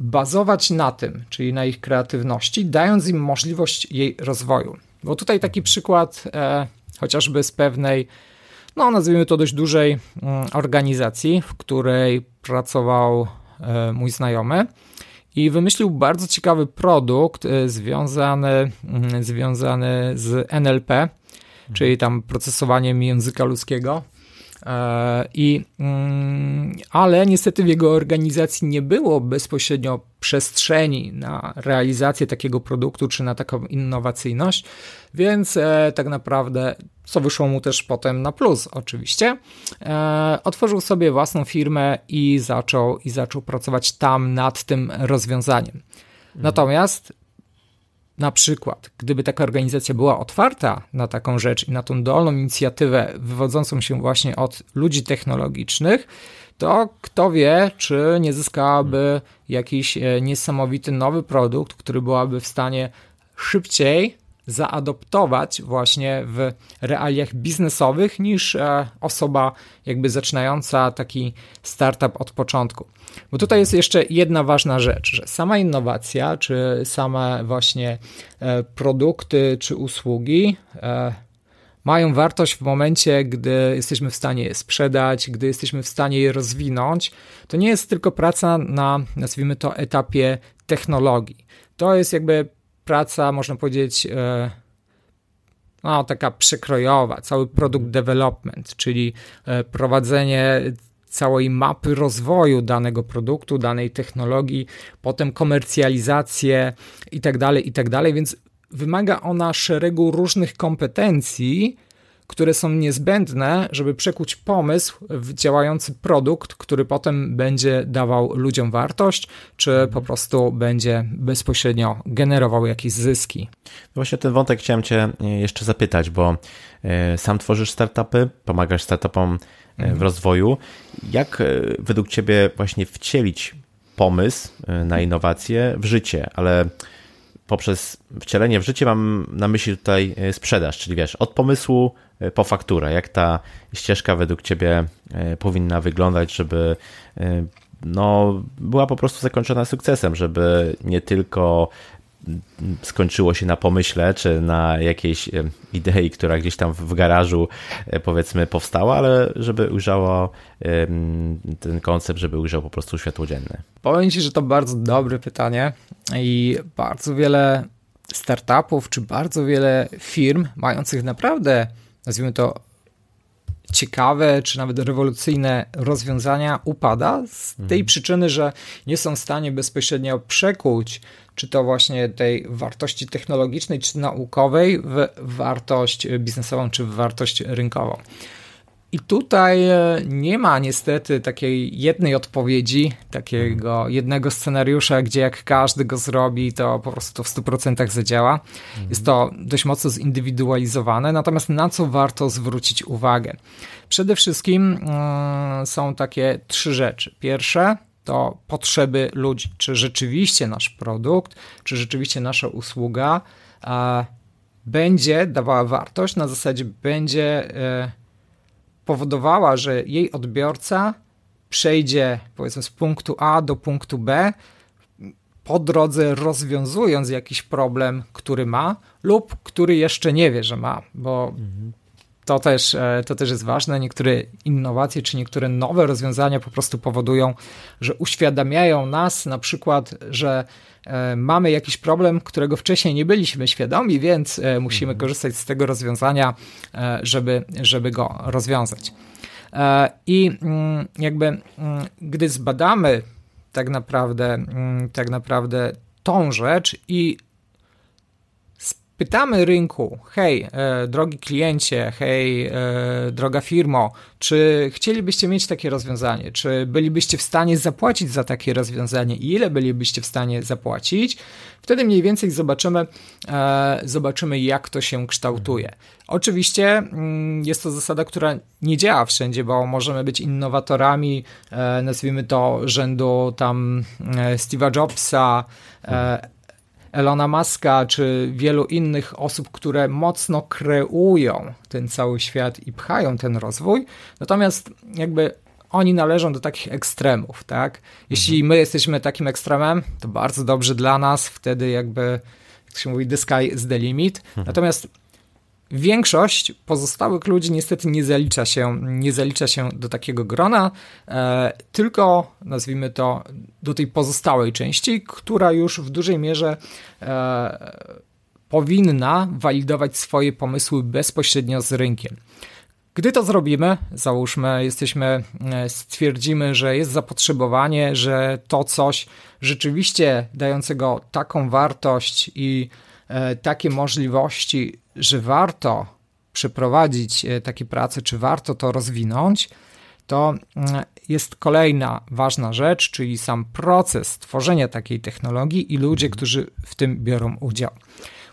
bazować na tym, czyli na ich kreatywności, dając im możliwość jej rozwoju. Bo tutaj taki przykład e, chociażby z pewnej, no nazwijmy to dość dużej mm, organizacji, w której pracował e, mój znajomy i wymyślił bardzo ciekawy produkt e, związany, mm, związany z NLP, czyli tam procesowaniem języka ludzkiego. E, I, mm, ale niestety w jego organizacji nie było bezpośrednio przestrzeni na realizację takiego produktu czy na taką innowacyjność, więc e, tak naprawdę, co wyszło mu też potem na plus, oczywiście, e, otworzył sobie własną firmę i zaczął, i zaczął pracować tam nad tym rozwiązaniem. Mhm. Natomiast na przykład, gdyby taka organizacja była otwarta na taką rzecz i na tą dolną inicjatywę wywodzącą się właśnie od ludzi technologicznych, to kto wie, czy nie zyskałaby jakiś e, niesamowity nowy produkt, który byłaby w stanie szybciej zaadoptować właśnie w realiach biznesowych niż e, osoba jakby zaczynająca taki startup od początku. Bo tutaj jest jeszcze jedna ważna rzecz, że sama innowacja, czy same właśnie e, produkty, czy usługi e, mają wartość w momencie, gdy jesteśmy w stanie je sprzedać, gdy jesteśmy w stanie je rozwinąć. To nie jest tylko praca na, nazwijmy to, etapie technologii. To jest jakby praca, można powiedzieć, e, no, taka przekrojowa, cały product development, czyli prowadzenie całej mapy rozwoju danego produktu, danej technologii, potem komercjalizację i tak dalej, i tak więc wymaga ona szeregu różnych kompetencji, które są niezbędne, żeby przekuć pomysł w działający produkt, który potem będzie dawał ludziom wartość, czy po mhm. prostu będzie bezpośrednio generował jakieś zyski. Właśnie ten wątek chciałem Cię jeszcze zapytać, bo e, sam tworzysz startupy, pomagasz startupom w mhm. rozwoju. Jak według Ciebie właśnie wcielić pomysł na innowacje w życie, ale poprzez wcielenie w życie mam na myśli tutaj e, sprzedaż, czyli wiesz, od pomysłu e, po fakturę, jak ta ścieżka według Ciebie e, powinna wyglądać, żeby no, była po prostu zakończona sukcesem, żeby nie tylko skończyło się na pomyśle, czy na jakiejś idei, która gdzieś tam w garażu powiedzmy powstała, ale żeby ujrzało ten koncept, żeby ujrzał po prostu światło dzienne. Powiem Ci, że to bardzo dobre pytanie i bardzo wiele startupów, czy bardzo wiele firm mających naprawdę, nazwijmy to, ciekawe, czy nawet rewolucyjne rozwiązania upada z tej mhm. przyczyny, że nie są w stanie bezpośrednio przekuć czy to właśnie tej wartości technologicznej, czy naukowej w wartość biznesową, czy w wartość rynkową. I tutaj e, nie ma niestety takiej jednej odpowiedzi, takiego mhm. jednego scenariusza, gdzie jak każdy go zrobi, to po prostu w 100% zadziała. Mhm. Jest to dość mocno zindywidualizowane, natomiast na co warto zwrócić uwagę? Przede wszystkim yy, są takie trzy rzeczy. Pierwsze to potrzeby ludzi. Czy rzeczywiście nasz produkt, czy rzeczywiście nasza usługa yy, będzie dawała wartość, na zasadzie będzie. Yy, powodowała, że jej odbiorca przejdzie powiedzmy z punktu A do punktu B, po drodze rozwiązując jakiś problem, który ma, lub który jeszcze nie wie, że ma, bo mhm. To, też, e, to też jest ważne. Niektóre innowacje czy niektóre nowe rozwiązania po prostu powodują, że uświadamiają nas na przykład, że E, mamy jakiś problem, którego wcześniej nie byliśmy świadomi, więc e, musimy mhm. korzystać z tego rozwiązania, żeby, żeby go rozwiązać. I mm, jakby, mm, gdy zbadamy tak naprawdę, mm, tak naprawdę tą rzecz i pytamy rynku, hej, e, drogi kliencie, hej, e, droga firmo, czy chcielibyście mieć takie rozwiązanie? Czy bylibyście w stanie zapłacić za takie rozwiązanie i ile bylibyście w stanie zapłacić? Wtedy mniej więcej zobaczymy, e, zobaczymy jak to się kształtuje. Oczywiście mm, jest to zasada, która nie działa wszędzie, bo możemy być innowatorami, e, nazwijmy to rzędu tam e, Steve'a Jobsa, e, Elona Muska czy wielu innych osób, które mocno kreują ten cały świat i pchają ten rozwój. Natomiast jakby oni należą do takich ekstremów, tak? Jeśli mhm. my jesteśmy takim ekstremem, to bardzo dobrze dla nas, wtedy jakby, jak się mówi, the sky is the limit. Mhm. Natomiast Większość pozostałych ludzi niestety nie zalicza się, nie zalicza się do takiego grona, e, tylko nazwijmy to do tej pozostałej części, która już w dużej mierze e, powinna walidować swoje pomysły bezpośrednio z rynkiem. Gdy to zrobimy, załóżmy, jesteśmy, e, stwierdzimy, że jest zapotrzebowanie, że to coś rzeczywiście dającego taką wartość i e, takie możliwości że warto przeprowadzić e, takie prace, czy warto to rozwinąć, to mm, jest kolejna ważna rzecz, czyli sam proces tworzenia takiej technologii i ludzie, mhm. którzy w tym biorą udział.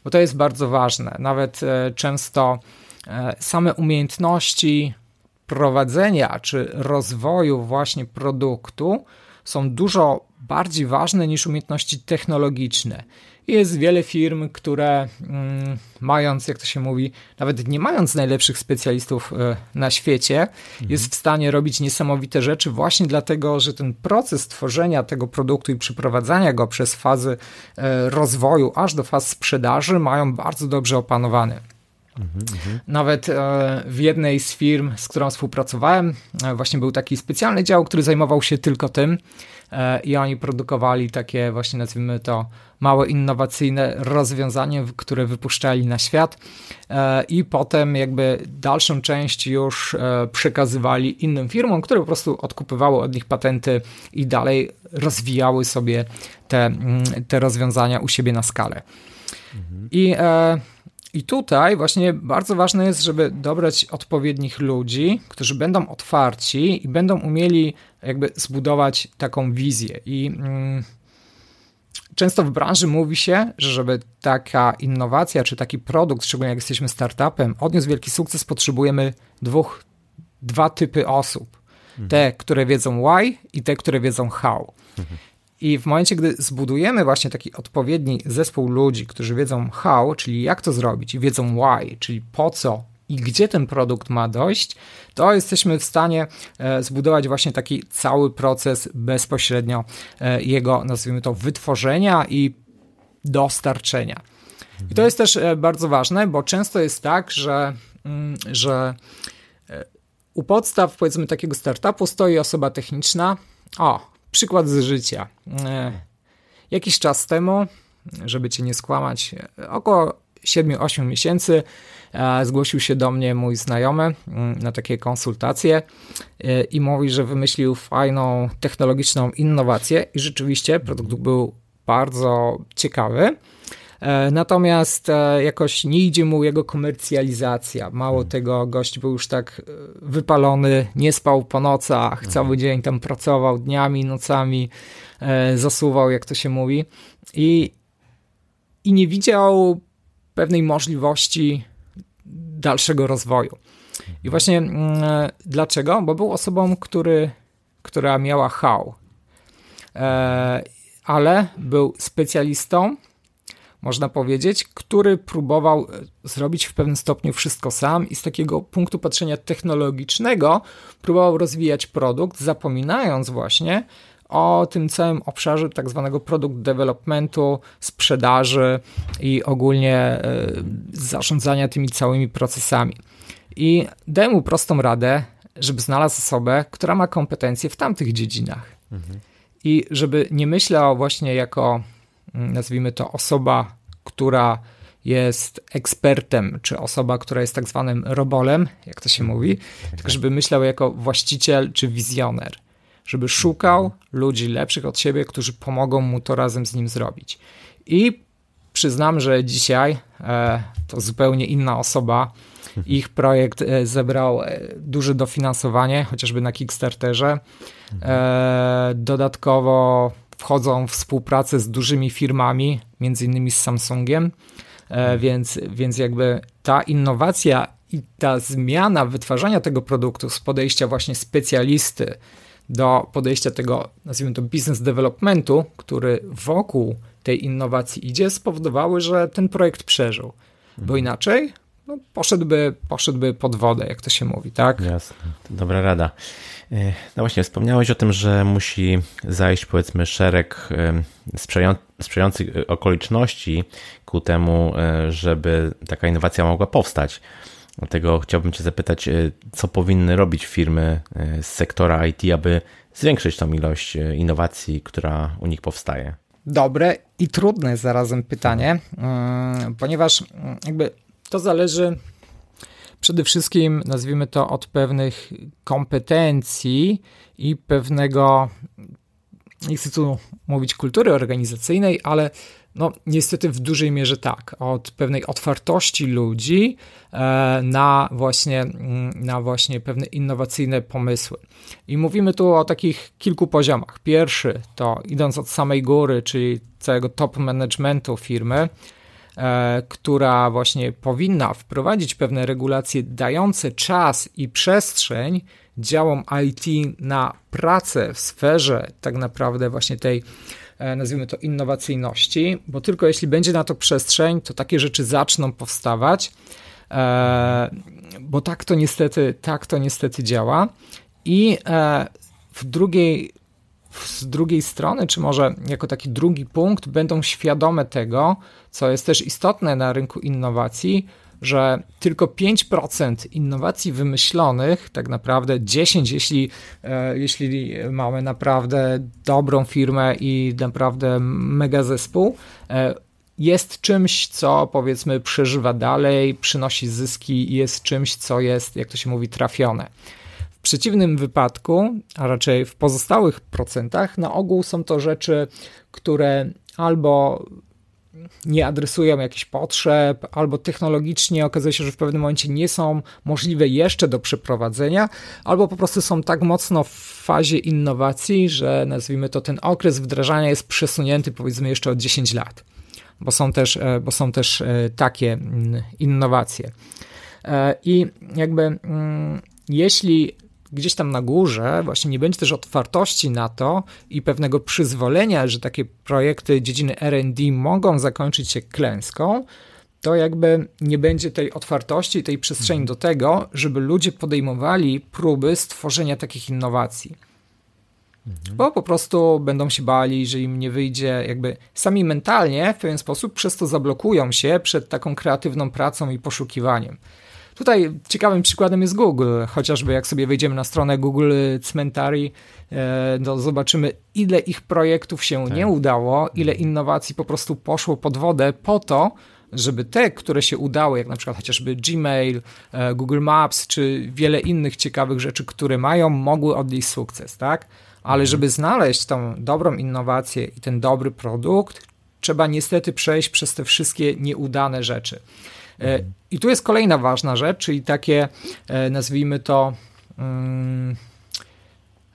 Bo to jest bardzo ważne. Nawet e, często e, same umiejętności prowadzenia czy rozwoju właśnie produktu są dużo bardziej ważne niż umiejętności technologiczne. Jest wiele firm, które mm, mając, jak to się mówi, nawet nie mając najlepszych specjalistów e, na świecie, mhm. jest w stanie robić niesamowite rzeczy właśnie dlatego, że ten proces tworzenia tego produktu i przeprowadzania go przez fazy e, rozwoju aż do faz sprzedaży mają bardzo dobrze opanowany. Mhm, Nawet e, w jednej z firm, z którą współpracowałem, e, właśnie był taki specjalny dział, który zajmował się tylko tym i oni produkowali takie właśnie nazwijmy to małe innowacyjne rozwiązanie, które wypuszczali na świat i potem jakby dalszą część już przekazywali innym firmom, które po prostu odkupywały od nich patenty i dalej rozwijały sobie te, mm, te rozwiązania u siebie na skalę. Mhm. I i tutaj właśnie bardzo ważne jest, żeby dobrać odpowiednich ludzi, którzy będą otwarci i będą umieli jakby zbudować taką wizję. I mm, często w branży mówi się, że żeby taka innowacja czy taki produkt, szczególnie jak jesteśmy startupem, odniósł wielki sukces, potrzebujemy dwóch, dwa typy osób. Mhm. Te, które wiedzą why i te, które wiedzą how. Mhm. I w momencie, gdy zbudujemy właśnie taki odpowiedni zespół ludzi, którzy wiedzą how, czyli jak to zrobić, i wiedzą why, czyli po co i gdzie ten produkt ma dojść, to jesteśmy w stanie e, zbudować właśnie taki cały proces bezpośrednio e, jego, nazwijmy to, wytworzenia i dostarczenia. I to jest też e, bardzo ważne, bo często jest tak, że, mm, że u podstaw powiedzmy takiego startupu stoi osoba techniczna. O, Przykład z życia. Jakiś czas temu, żeby cię nie skłamać, około 7-8 miesięcy e, zgłosił się do mnie mój znajomy mm, na takie konsultacje e, i mówi, że wymyślił fajną technologiczną innowację i rzeczywiście produkt był bardzo ciekawy. E, natomiast jakoś nie idzie mu jego komercjalizacja. Mało hmm. tego, gość był już tak wypalony, nie spał po nocach, hmm. cały dzień tam pracował dniami, nocami, zasuwał, jak to się mówi. I, i nie widział pewnej możliwości dalszego rozwoju. I właśnie mm, dlaczego? Bo był osobą, który, która miała hał, ale był specjalistą można powiedzieć, który próbował e, zrobić w pewnym stopniu wszystko sam i z takiego punktu patrzenia technologicznego próbował rozwijać produkt, zapominając właśnie o tym całym obszarze tak zwanego produkt developmentu, sprzedaży i ogólnie e, zarządzania tymi całymi procesami. I dałem mu prostą radę, żeby znalazł osobę, która ma kompetencje w tamtych dziedzinach. Mhm. I żeby nie myślał właśnie jako Mm, nazwijmy to osoba, która jest ekspertem, czy osoba, która jest tak zwanym robolem, jak to się mówi, tylko żeby myślał jako właściciel czy wizjoner, żeby szukał ludzi lepszych od siebie, którzy pomogą mu to razem z nim zrobić. I przyznam, że dzisiaj e, to zupełnie inna osoba. Ich projekt e, zebrał e, duże dofinansowanie, chociażby na Kickstarterze. E, dodatkowo wchodzą w współpracę z dużymi firmami, między innymi z Samsungiem, e, więc, więc jakby ta innowacja i ta zmiana wytwarzania tego produktu z podejścia właśnie specjalisty do podejścia tego, nazwijmy to business developmentu, który wokół tej innowacji idzie, spowodowały, że ten projekt przeżył. Bo mhm. inaczej no, poszedłby, poszedłby pod wodę, jak to się mówi, tak? Jasne, to dobra rada. E, no właśnie, wspomniałeś o tym, że musi zajść powiedzmy szereg sprzyjających okoliczności ku temu, e, żeby taka innowacja mogła powstać. Dlatego chciałbym Cię zapytać, e, co powinny robić firmy z sektora IT, aby zwiększyć tą ilość innowacji, która u nich powstaje? Dobre i trudne zarazem pytanie, ponieważ jakby to zależy przede wszystkim, nazwijmy to, od pewnych kompetencji i pewnego, nie chcę tu mówić kultury organizacyjnej, ale no, niestety w dużej mierze tak, od pewnej otwartości ludzi e, na właśnie, mm, na właśnie pewne innowacyjne pomysły. I mówimy tu o takich kilku poziomach. Pierwszy to idąc od samej góry, czyli całego top managementu firmy, E, która właśnie powinna wprowadzić pewne regulacje dające czas i przestrzeń działom IT na pracę w sferze tak naprawdę właśnie tej nazwijmy to innowacyjności, bo tylko jeśli będzie na to przestrzeń, to takie rzeczy zaczną powstawać, e, bo tak to niestety, tak to niestety działa. I w drugiej z drugiej strony, czy może jako taki drugi punkt, będą świadome tego, co jest też istotne na rynku innowacji, że tylko 5% innowacji wymyślonych, tak naprawdę 10, jeśli, e, jeśli mamy naprawdę dobrą firmę i naprawdę mega zespół, e, jest czymś, co powiedzmy przeżywa dalej, przynosi zyski i jest czymś, co jest, jak to się mówi, trafione. W przeciwnym wypadku, a raczej w pozostałych procentach, na ogół są to rzeczy, które albo nie adresują jakichś potrzeb, albo technologicznie okazuje się, że w pewnym momencie nie są możliwe jeszcze do przeprowadzenia, albo po prostu są tak mocno w fazie innowacji, że nazwijmy to ten okres wdrażania jest przesunięty powiedzmy jeszcze o 10 lat, bo są też, e, bo są też e, takie mm, innowacje. E, I jakby mm, jeśli gdzieś tam na górze właśnie nie będzie też otwartości na to i pewnego przyzwolenia, że takie projekty dziedziny R&D mogą zakończyć się klęską, to jakby nie będzie tej otwartości, tej przestrzeni do tego, żeby ludzie podejmowali próby stworzenia takich innowacji. Mhm. Bo po prostu będą się bali, że im nie wyjdzie, jakby sami mentalnie w pewien sposób przez to zablokują się przed taką kreatywną pracą i poszukiwaniem. Tutaj ciekawym przykładem jest Google, chociażby jak sobie wejdziemy na stronę Google Cmentari, to zobaczymy, ile ich projektów się tak. nie udało, ile innowacji po prostu poszło pod wodę po to, żeby te, które się udały, jak na przykład chociażby Gmail, e, Google Maps, czy wiele innych ciekawych rzeczy, które mają, mogły odnieść sukces, tak? Ale mhm. żeby znaleźć tą dobrą innowację i ten dobry produkt, trzeba niestety przejść przez te wszystkie nieudane rzeczy. E, I tu jest kolejna ważna rzecz, czyli takie, e, nazwijmy to, mm,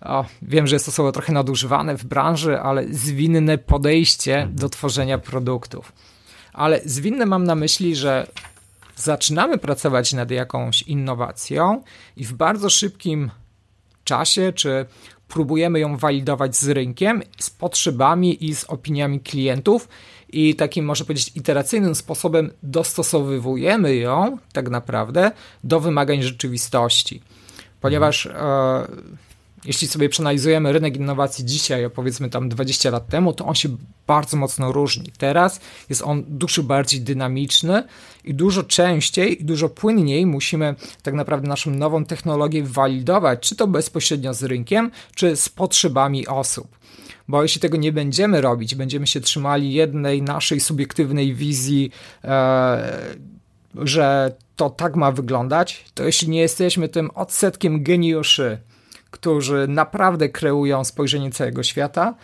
o, wiem, że jest to słowo trochę nadużywane w branży, ale zwinne podejście mhm. do tworzenia produktów. Ale zwinne mam na myśli, że zaczynamy pracować nad jakąś innowacją i w bardzo szybkim czasie, czy próbujemy ją walidować z rynkiem, z potrzebami i z opiniami klientów i takim, można powiedzieć, iteracyjnym sposobem dostosowywujemy ją tak naprawdę do wymagań rzeczywistości. Ponieważ e, jeśli sobie przeanalizujemy rynek innowacji dzisiaj, powiedzmy tam 20 lat temu, to on się bardzo mocno różni. Teraz jest on dużo bardziej dynamiczny i dużo częściej i dużo płynniej musimy tak naprawdę naszą nową technologię walidować, czy to bezpośrednio z rynkiem, czy z potrzebami osób. Bo jeśli tego nie będziemy robić, będziemy się trzymali jednej naszej subiektywnej wizji, e, że to tak ma wyglądać, to jeśli nie jesteśmy tym odsetkiem geniuszy, którzy naprawdę kreują spojrzenie całego świata,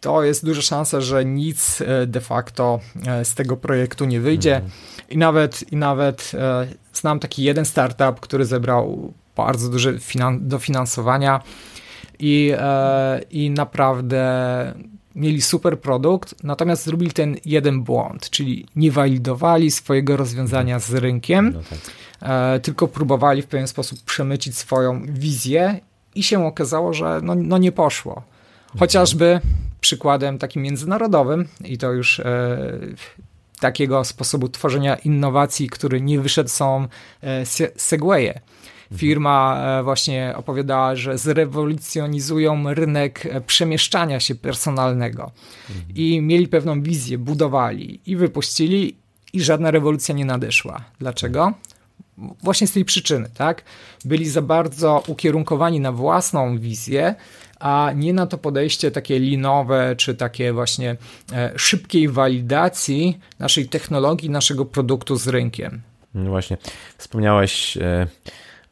to jest duża szansa, że nic e, de facto e, z tego projektu nie wyjdzie. Mhm. I nawet, i nawet znam taki jeden startup, który zebrał bardzo duże dofinansowania i, i naprawdę mieli super produkt, natomiast zrobili ten jeden błąd, czyli nie walidowali swojego rozwiązania z rynkiem, no tak. tylko próbowali w pewien sposób przemycić swoją wizję i się okazało, że no, no nie poszło. Chociażby przykładem takim międzynarodowym, i to już e, takiego sposobu tworzenia innowacji, który nie wyszedł, są e, Segwaye. Firma e, właśnie opowiadała, że zrewolucjonizują rynek e, przemieszczania się personalnego. I mieli pewną wizję, budowali i wypuścili, i żadna rewolucja nie nadeszła. Dlaczego? właśnie z tej przyczyny, tak? Byli za bardzo ukierunkowani na własną wizję, a nie na to podejście takie linowe, czy takie właśnie e, szybkiej walidacji naszej technologii, naszego produktu z rynkiem. No właśnie, wspomniałeś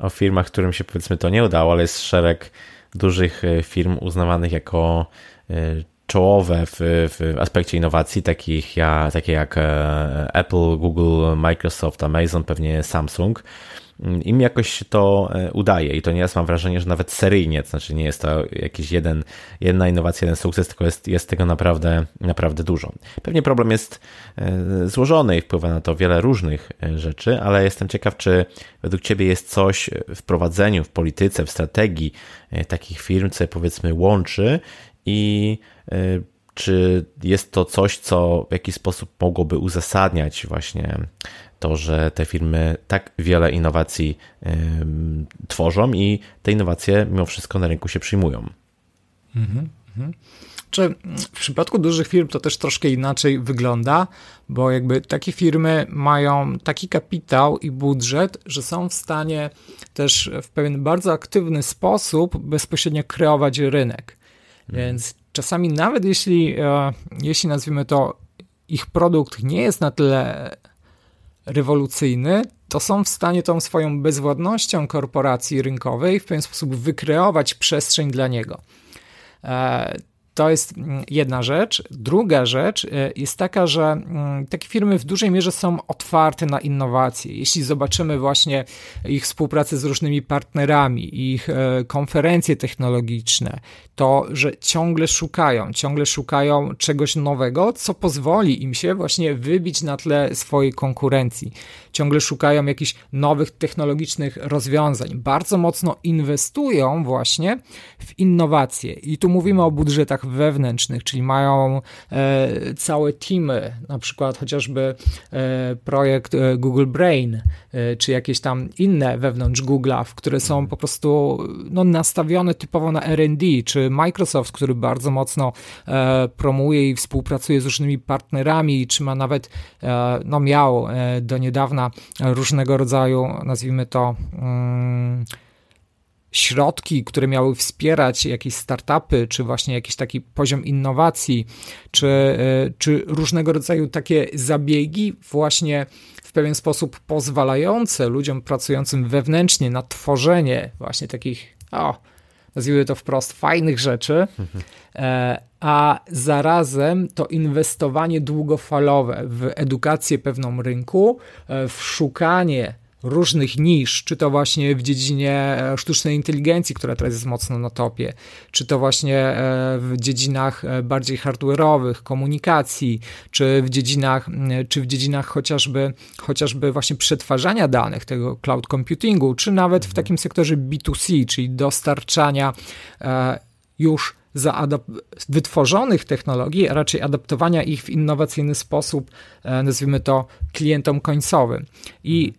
o firmach, którym się powiedzmy to nie udało, ale jest szereg dużych e, firm uznawanych jako czołowe w, w aspekcie innowacji, takich ja, takie jak e, Apple, Google, Microsoft, Amazon, pewnie Samsung, im jakoś się to e, udaje i to nieraz mam wrażenie, że nawet seryjnie, to znaczy nie jest to jakiś jeden, jedna innowacja, jeden sukces, tylko jest, jest tego naprawdę, naprawdę dużo. Pewnie problem jest e, złożony i wpływa na to wiele różnych rzeczy, ale jestem ciekaw, czy według Ciebie jest coś w prowadzeniu, w polityce, w strategii takich firm, co powiedzmy łączy i e, czy jest to coś, co w jakiś sposób mogłoby uzasadniać właśnie to, że te firmy tak wiele innowacji tworzą i te innowacje mimo wszystko na rynku się przyjmują? Mhm, mhm. Czy w przypadku dużych firm to też troszkę inaczej wygląda, bo jakby takie firmy mają taki kapitał i budżet, że są w stanie też w pewien bardzo aktywny sposób bezpośrednio kreować rynek. Mhm. Więc czasami nawet jeśli, e, jeśli nazwijmy to, ich produkt nie jest na tyle rewolucyjny, to są w stanie tą swoją bezwładnością korporacji rynkowej w pewien sposób wykreować przestrzeń dla niego. To jest mm, jedna rzecz. Druga rzecz e, jest taka, że mm, takie firmy w dużej mierze są otwarte na innowacje. Jeśli zobaczymy właśnie ich współpracę z różnymi partnerami, ich e, konferencje technologiczne, to że ciągle szukają, ciągle szukają czegoś nowego, co pozwoli im się właśnie wybić na tle swojej konkurencji. Ciągle szukają jakichś nowych technologicznych rozwiązań. Bardzo mocno inwestują właśnie w innowacje. I tu mówimy o budżetach wewnętrznych, czyli mają e, całe teamy, na przykład chociażby e, projekt e, Google Brain, e, czy jakieś tam inne wewnątrz Google'a, które są po prostu no, nastawione typowo na R&D, czy Microsoft, który bardzo mocno e, promuje i współpracuje z różnymi partnerami, czy ma nawet, e, no miał do niedawna różnego rodzaju, nazwijmy to, mm, środki, które miały wspierać jakieś startupy, czy właśnie jakiś taki poziom innowacji, czy, e, czy różnego rodzaju takie zabiegi, właśnie w pewien sposób pozwalające ludziom pracującym wewnętrznie na tworzenie właśnie takich, o, nazwijmy to wprost, fajnych rzeczy, e, a zarazem to inwestowanie długofalowe w edukację pewną rynku, e, w szukanie różnych nisz, czy to właśnie w dziedzinie e, sztucznej inteligencji, która teraz jest mocno na topie, czy to właśnie e, w dziedzinach e, bardziej hardware'owych, komunikacji, czy w dziedzinach, czy w dziedzinach chociażby, chociażby właśnie przetwarzania danych, tego cloud computingu, czy nawet w mhm. takim sektorze B2C, czyli dostarczania już wytworzonych technologii, a raczej adaptowania ich w innowacyjny sposób, nazwijmy to klientom końcowym. I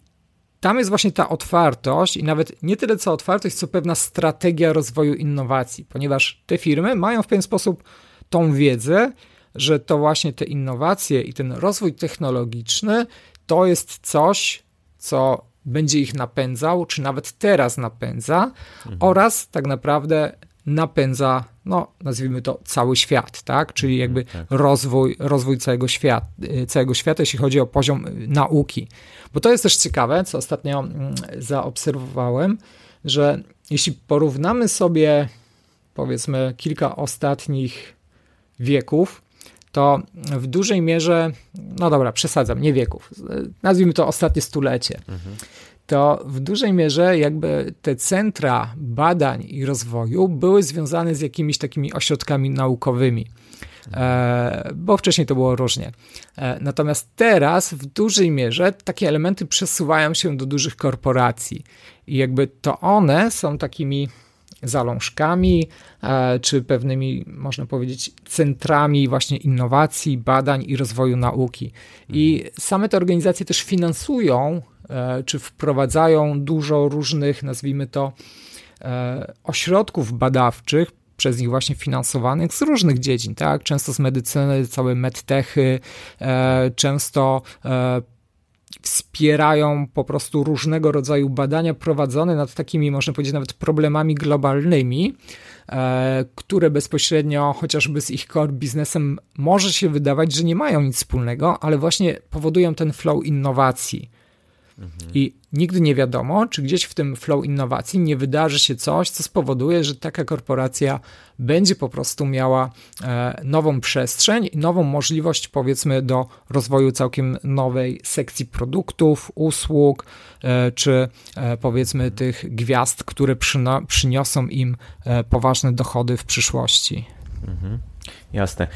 tam jest właśnie ta otwartość i nawet nie tyle co otwartość, co pewna strategia rozwoju innowacji, ponieważ te firmy mają w pewien sposób tą wiedzę, że to właśnie te innowacje i ten rozwój technologiczny to jest coś, co będzie ich napędzał, czy nawet teraz napędza, mhm. oraz tak naprawdę napędza, no nazwijmy to, cały świat, tak? Czyli jakby tak. rozwój, rozwój całego, świat, całego świata, jeśli chodzi o poziom nauki. Bo to jest też ciekawe, co ostatnio mm, zaobserwowałem, że jeśli porównamy sobie powiedzmy kilka ostatnich wieków, to w dużej mierze, no dobra, przesadzam, nie wieków, nazwijmy to ostatnie stulecie, mhm. To w dużej mierze jakby te centra badań i rozwoju były związane z jakimiś takimi ośrodkami naukowymi. E, bo wcześniej to było różnie. E, natomiast teraz w dużej mierze takie elementy przesuwają się do dużych korporacji i jakby to one są takimi zalążkami, e, czy pewnymi, można powiedzieć, centrami właśnie innowacji, badań i rozwoju nauki. I same te organizacje też finansują, czy wprowadzają dużo różnych, nazwijmy to, ośrodków badawczych, przez nich właśnie finansowanych z różnych dziedzin, tak? Często z medycyny, całe medtechy, e, często e, wspierają po prostu różnego rodzaju badania prowadzone nad takimi, można powiedzieć, nawet problemami globalnymi, e, które bezpośrednio chociażby z ich core biznesem może się wydawać, że nie mają nic wspólnego, ale właśnie powodują ten flow innowacji. I nigdy nie wiadomo, czy gdzieś w tym flow innowacji nie wydarzy się coś, co spowoduje, że taka korporacja będzie po prostu miała e, nową przestrzeń i nową możliwość, powiedzmy, do rozwoju całkiem nowej sekcji produktów, usług, e, czy e, powiedzmy tych gwiazd, które przyniosą im poważne dochody w przyszłości. Mhm. Jasne.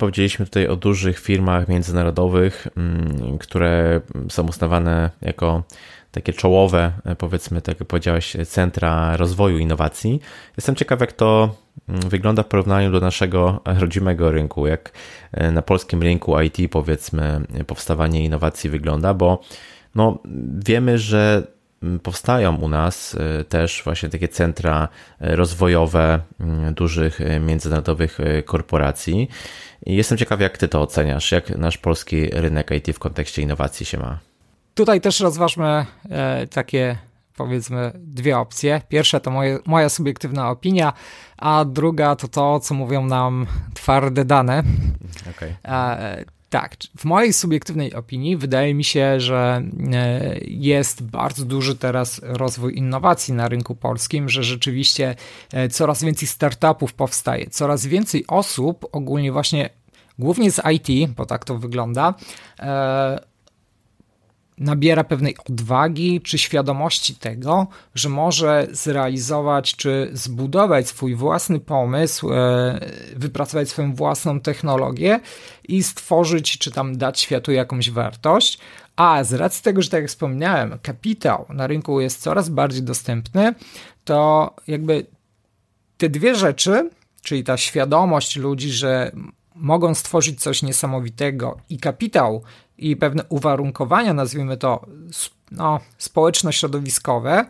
Powiedzieliśmy tutaj o dużych firmach międzynarodowych, mm, które są uznawane jako takie czołowe, powiedzmy, tak jak powiedziałeś, centra rozwoju innowacji. Jestem ciekaw, jak to mm, wygląda w porównaniu do naszego rodzimego rynku, jak e, na polskim rynku IT, powiedzmy, powstawanie innowacji wygląda, bo no, wiemy, że powstają u nas też właśnie takie centra rozwojowe dużych międzynarodowych korporacji. I jestem ciekaw, jak ty to oceniasz, jak nasz polski rynek IT w kontekście innowacji się ma. Tutaj też rozważmy takie powiedzmy dwie opcje. Pierwsza to moje, moja subiektywna opinia, a druga to to, co mówią nam twarde dane. Okay. Tak, w mojej subiektywnej opinii wydaje mi się, że e, jest bardzo duży teraz rozwój innowacji na rynku polskim, że rzeczywiście e, coraz więcej startupów powstaje, coraz więcej osób, ogólnie właśnie głównie z IT, bo tak to wygląda, e, nabiera pewnej odwagi czy świadomości tego, że może zrealizować czy zbudować swój własny pomysł, e, wypracować swoją własną technologię i stworzyć czy tam dać światu jakąś wartość. A z racji tego, że tak jak wspomniałem, kapitał na rynku jest coraz bardziej dostępny, to jakby te dwie rzeczy, czyli ta świadomość ludzi, że mogą stworzyć coś niesamowitego i kapitał i pewne uwarunkowania, nazwijmy to no, społeczno-środowiskowe,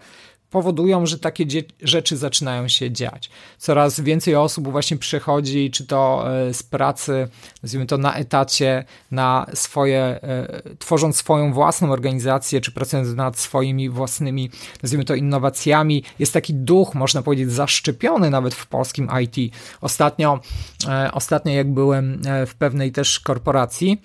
powodują, że takie rzeczy zaczynają się dziać. Coraz więcej osób właśnie przychodzi, czy to e, z pracy, nazwijmy to na etacie, na swoje, e, tworząc swoją własną organizację, czy pracując nad swoimi własnymi, nazwijmy to innowacjami. Jest taki duch, można powiedzieć, zaszczepiony nawet w polskim IT. Ostatnio, e, ostatnio jak byłem w pewnej też korporacji,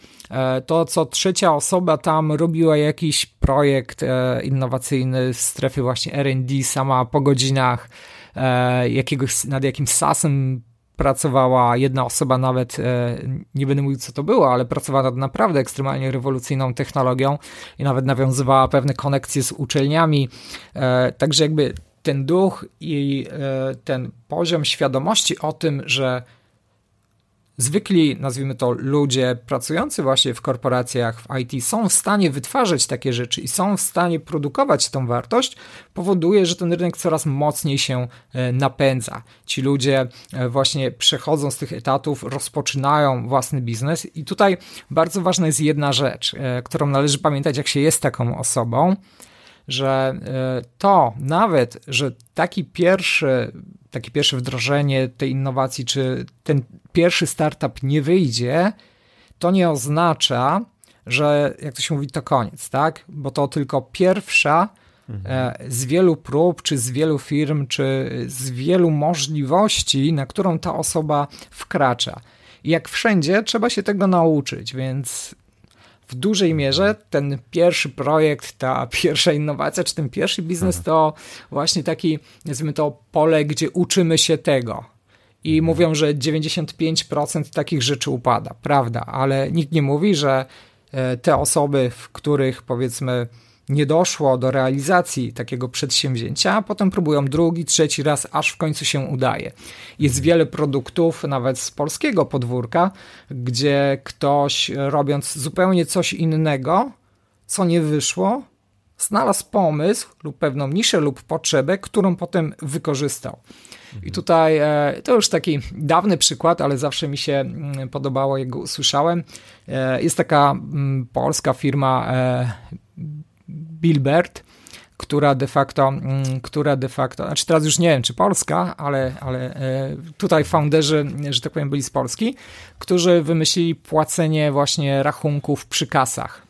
to co trzecia osoba tam robiła jakiś projekt innowacyjny w strefie właśnie R&D, sama po godzinach e, jakiegoś, nad jakimś sasem pracowała jedna osoba nawet, e, nie będę mówił co to było, ale pracowała nad naprawdę ekstremalnie rewolucyjną technologią i nawet nawiązywała pewne konekcje z uczelniami. E, także jakby ten duch i ten poziom świadomości o tym, że zwykli, nazwijmy to, ludzie pracujący właśnie w korporacjach, w IT są w stanie wytwarzać takie rzeczy i są w stanie produkować tą wartość, powoduje, że ten rynek coraz mocniej się e, napędza. Ci ludzie e, właśnie przechodzą z tych etatów, rozpoczynają własny biznes i tutaj bardzo ważna jest jedna rzecz, e, którą należy pamiętać, jak się jest taką osobą, że to nawet, że taki pierwszy takie pierwsze wdrożenie tej innowacji, czy ten pierwszy startup nie wyjdzie, to nie oznacza, że jak to się mówi, to koniec, tak? Bo to tylko pierwsza mhm. E, z wielu prób, czy z wielu firm, czy z wielu możliwości, na którą ta osoba wkracza. I jak wszędzie, trzeba się tego nauczyć, więc w dużej mierze ten pierwszy projekt, ta pierwsza innowacja, czy ten pierwszy biznes to właśnie taki, nazwijmy to, pole, gdzie uczymy się tego. I mhm. mówią, że 95% takich rzeczy upada, prawda, ale nikt nie mówi, że e, te osoby, w których powiedzmy nie doszło do realizacji takiego przedsięwzięcia, a potem próbują drugi, trzeci raz, aż w końcu się udaje. Jest wiele produktów, nawet z polskiego podwórka, gdzie ktoś robiąc zupełnie coś innego, co nie wyszło, znalazł pomysł lub pewną niszę lub potrzebę, którą potem wykorzystał. I tutaj e, to już taki dawny przykład, ale zawsze mi się mm, podobało, jak go usłyszałem. E, jest taka mm, polska firma e, Bilbert, która de facto, mm, która de facto, znaczy teraz już nie wiem, czy Polska, ale, ale e, tutaj founderzy, że tak powiem, byli z Polski, którzy wymyślili płacenie właśnie rachunków przy kasach.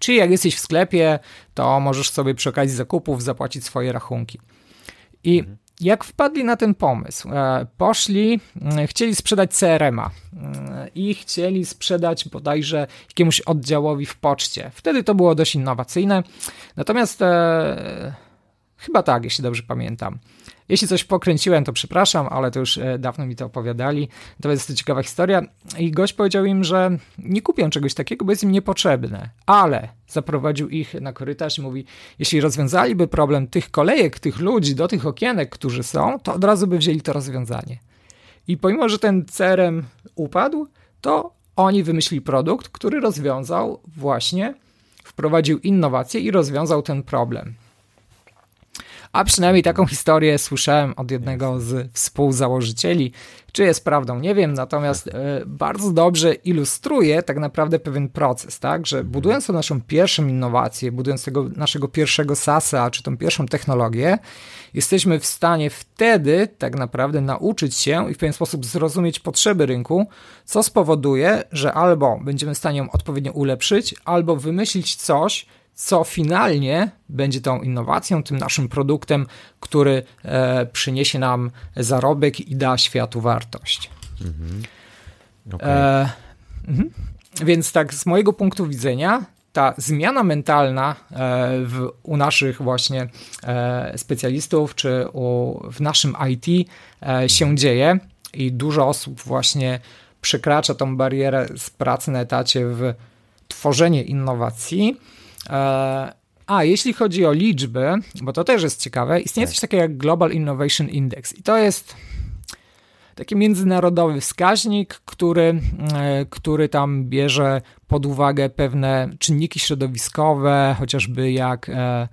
Czyli jak jesteś w sklepie, to możesz sobie przy okazji zakupów zapłacić swoje rachunki. I mhm jak wpadli na ten pomysł? E, poszli, mm, chcieli sprzedać CRM-a mm, i chcieli sprzedać bodajże jakiemuś oddziałowi w poczcie. Wtedy to było dość innowacyjne. Natomiast e, chyba tak, jeśli dobrze pamiętam. Jeśli coś pokręciłem, to przepraszam, ale to już e, dawno mi to opowiadali. To jest ciekawa historia. I gość powiedział im, że nie kupią czegoś takiego, bo jest im niepotrzebne. Ale zaprowadził ich na korytarz i mówi, jeśli rozwiązaliby problem tych kolejek, tych ludzi do tych okienek, którzy są, to od razu by wzięli to rozwiązanie. I pomimo, że ten CRM upadł, to oni wymyślili produkt, który rozwiązał właśnie, wprowadził innowacje i rozwiązał ten problem. A przynajmniej taką historię słyszałem od jednego z współzałożycieli. Czy jest prawdą, nie wiem, natomiast e, bardzo dobrze ilustruje tak naprawdę pewien proces, tak, że budując tą naszą pierwszą innowację, budując tego naszego pierwszego SASA, czy tą pierwszą technologię, jesteśmy w stanie wtedy tak naprawdę nauczyć się i w pewien sposób zrozumieć potrzeby rynku, co spowoduje, że albo będziemy w stanie ją odpowiednio ulepszyć, albo wymyślić coś, co finalnie będzie tą innowacją, tym naszym produktem, który e, przyniesie nam zarobek i da światu wartość. Mhm. Okay. E, mhm. Więc tak, z mojego punktu widzenia, ta zmiana mentalna e, w, u naszych właśnie e, specjalistów, czy u, w naszym IT e, się dzieje i dużo osób właśnie przekracza tą barierę z pracy na etacie w tworzenie innowacji. A jeśli chodzi o liczby, bo to też jest ciekawe, istnieje tak. coś takiego jak Global Innovation Index i to jest taki międzynarodowy wskaźnik, który, e, który tam bierze pod uwagę pewne czynniki środowiskowe, chociażby jak e,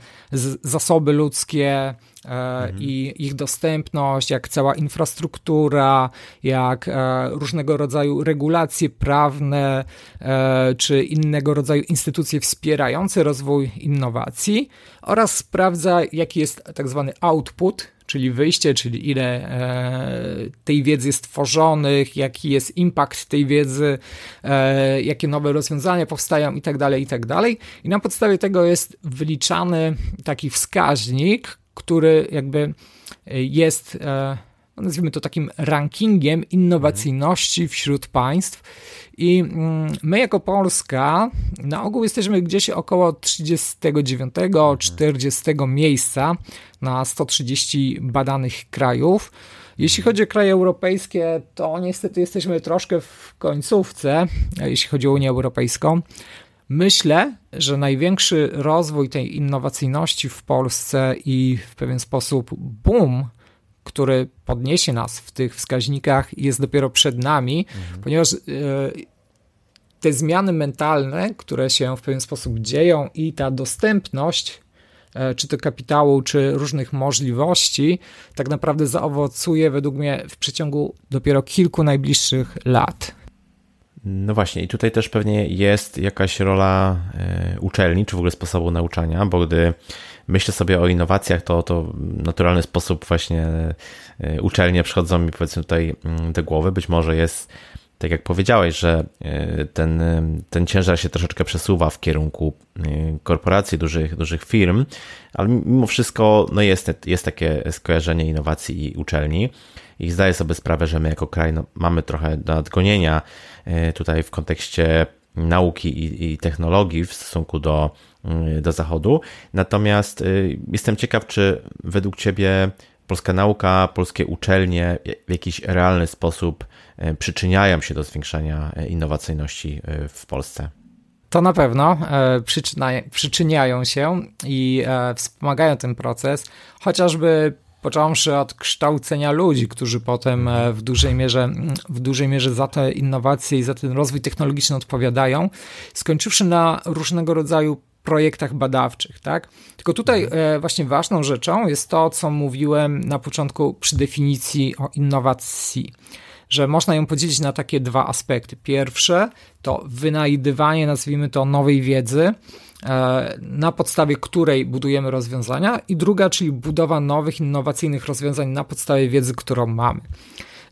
zasoby ludzkie e, mhm. i ich dostępność, jak cała infrastruktura, jak różnego rodzaju regulacje prawne czy innego rodzaju instytucje wspierające rozwój innowacji oraz sprawdza, jaki jest tak zwany output, czyli wyjście, czyli ile e, tej wiedzy jest tworzonych, jaki jest impact tej wiedzy, e, jakie nowe rozwiązania powstają i tak dalej, i tak. I na podstawie tego jest wyliczany taki wskaźnik, który jakby jest e, nazwijmy to takim rankingiem innowacyjności wśród państw. I mm, my jako Polska na ogół jesteśmy gdzieś około 39-40 miejsca na 130 badanych krajów. Jeśli chodzi o kraje europejskie, to niestety jesteśmy troszkę w końcówce, jeśli chodzi o Unię Europejską. Myślę, że największy rozwój tej innowacyjności w Polsce i w pewien sposób boom który podniesie nas w tych wskaźnikach, jest dopiero przed nami, mhm. ponieważ e, te zmiany mentalne, które się w pewien sposób dzieją i ta dostępność, e, czy to kapitału, czy różnych możliwości, tak naprawdę zaowocuje według mnie w przeciągu dopiero kilku najbliższych lat. No właśnie, i tutaj też pewnie jest jakaś rola e, uczelni, czy w ogóle sposobu nauczania, bo gdy myślę sobie o innowacjach, to, to w naturalny sposób właśnie e, uczelnie przychodzą mi powiedzmy tutaj mm, do głowy. Być może jest, tak jak powiedziałeś, że e, ten, ten ciężar się troszeczkę przesuwa w kierunku korporacji, dużych, dużych firm, ale mimo wszystko no jest, jest takie skojarzenie innowacji i uczelni i zdaję sobie sprawę, że my jako kraj no, mamy trochę nadgonienia tutaj w kontekście nauki i, i technologii w stosunku do, mm, do Zachodu. Natomiast y, jestem ciekaw, czy według Ciebie polska nauka, polskie uczelnie w jakiś realny sposób e, przyczyniają się do zwiększania e, innowacyjności w Polsce? To na pewno przyczyniają się i wspomagają ten proces, chociażby począwszy od kształcenia ludzi, którzy potem e, w dużej mierze, w dużej mierze za te innowacje i za ten rozwój technologiczny odpowiadają, skończywszy na różnego rodzaju projektach badawczych, tak? Tylko tutaj e, właśnie ważną rzeczą jest to, co mówiłem na początku przy definicji o innowacji że można ją podzielić na takie dwa aspekty. Pierwsze to wynajdywanie, nazwijmy to, nowej wiedzy, na podstawie której budujemy rozwiązania, i druga, czyli budowa nowych, innowacyjnych rozwiązań na podstawie wiedzy, którą mamy.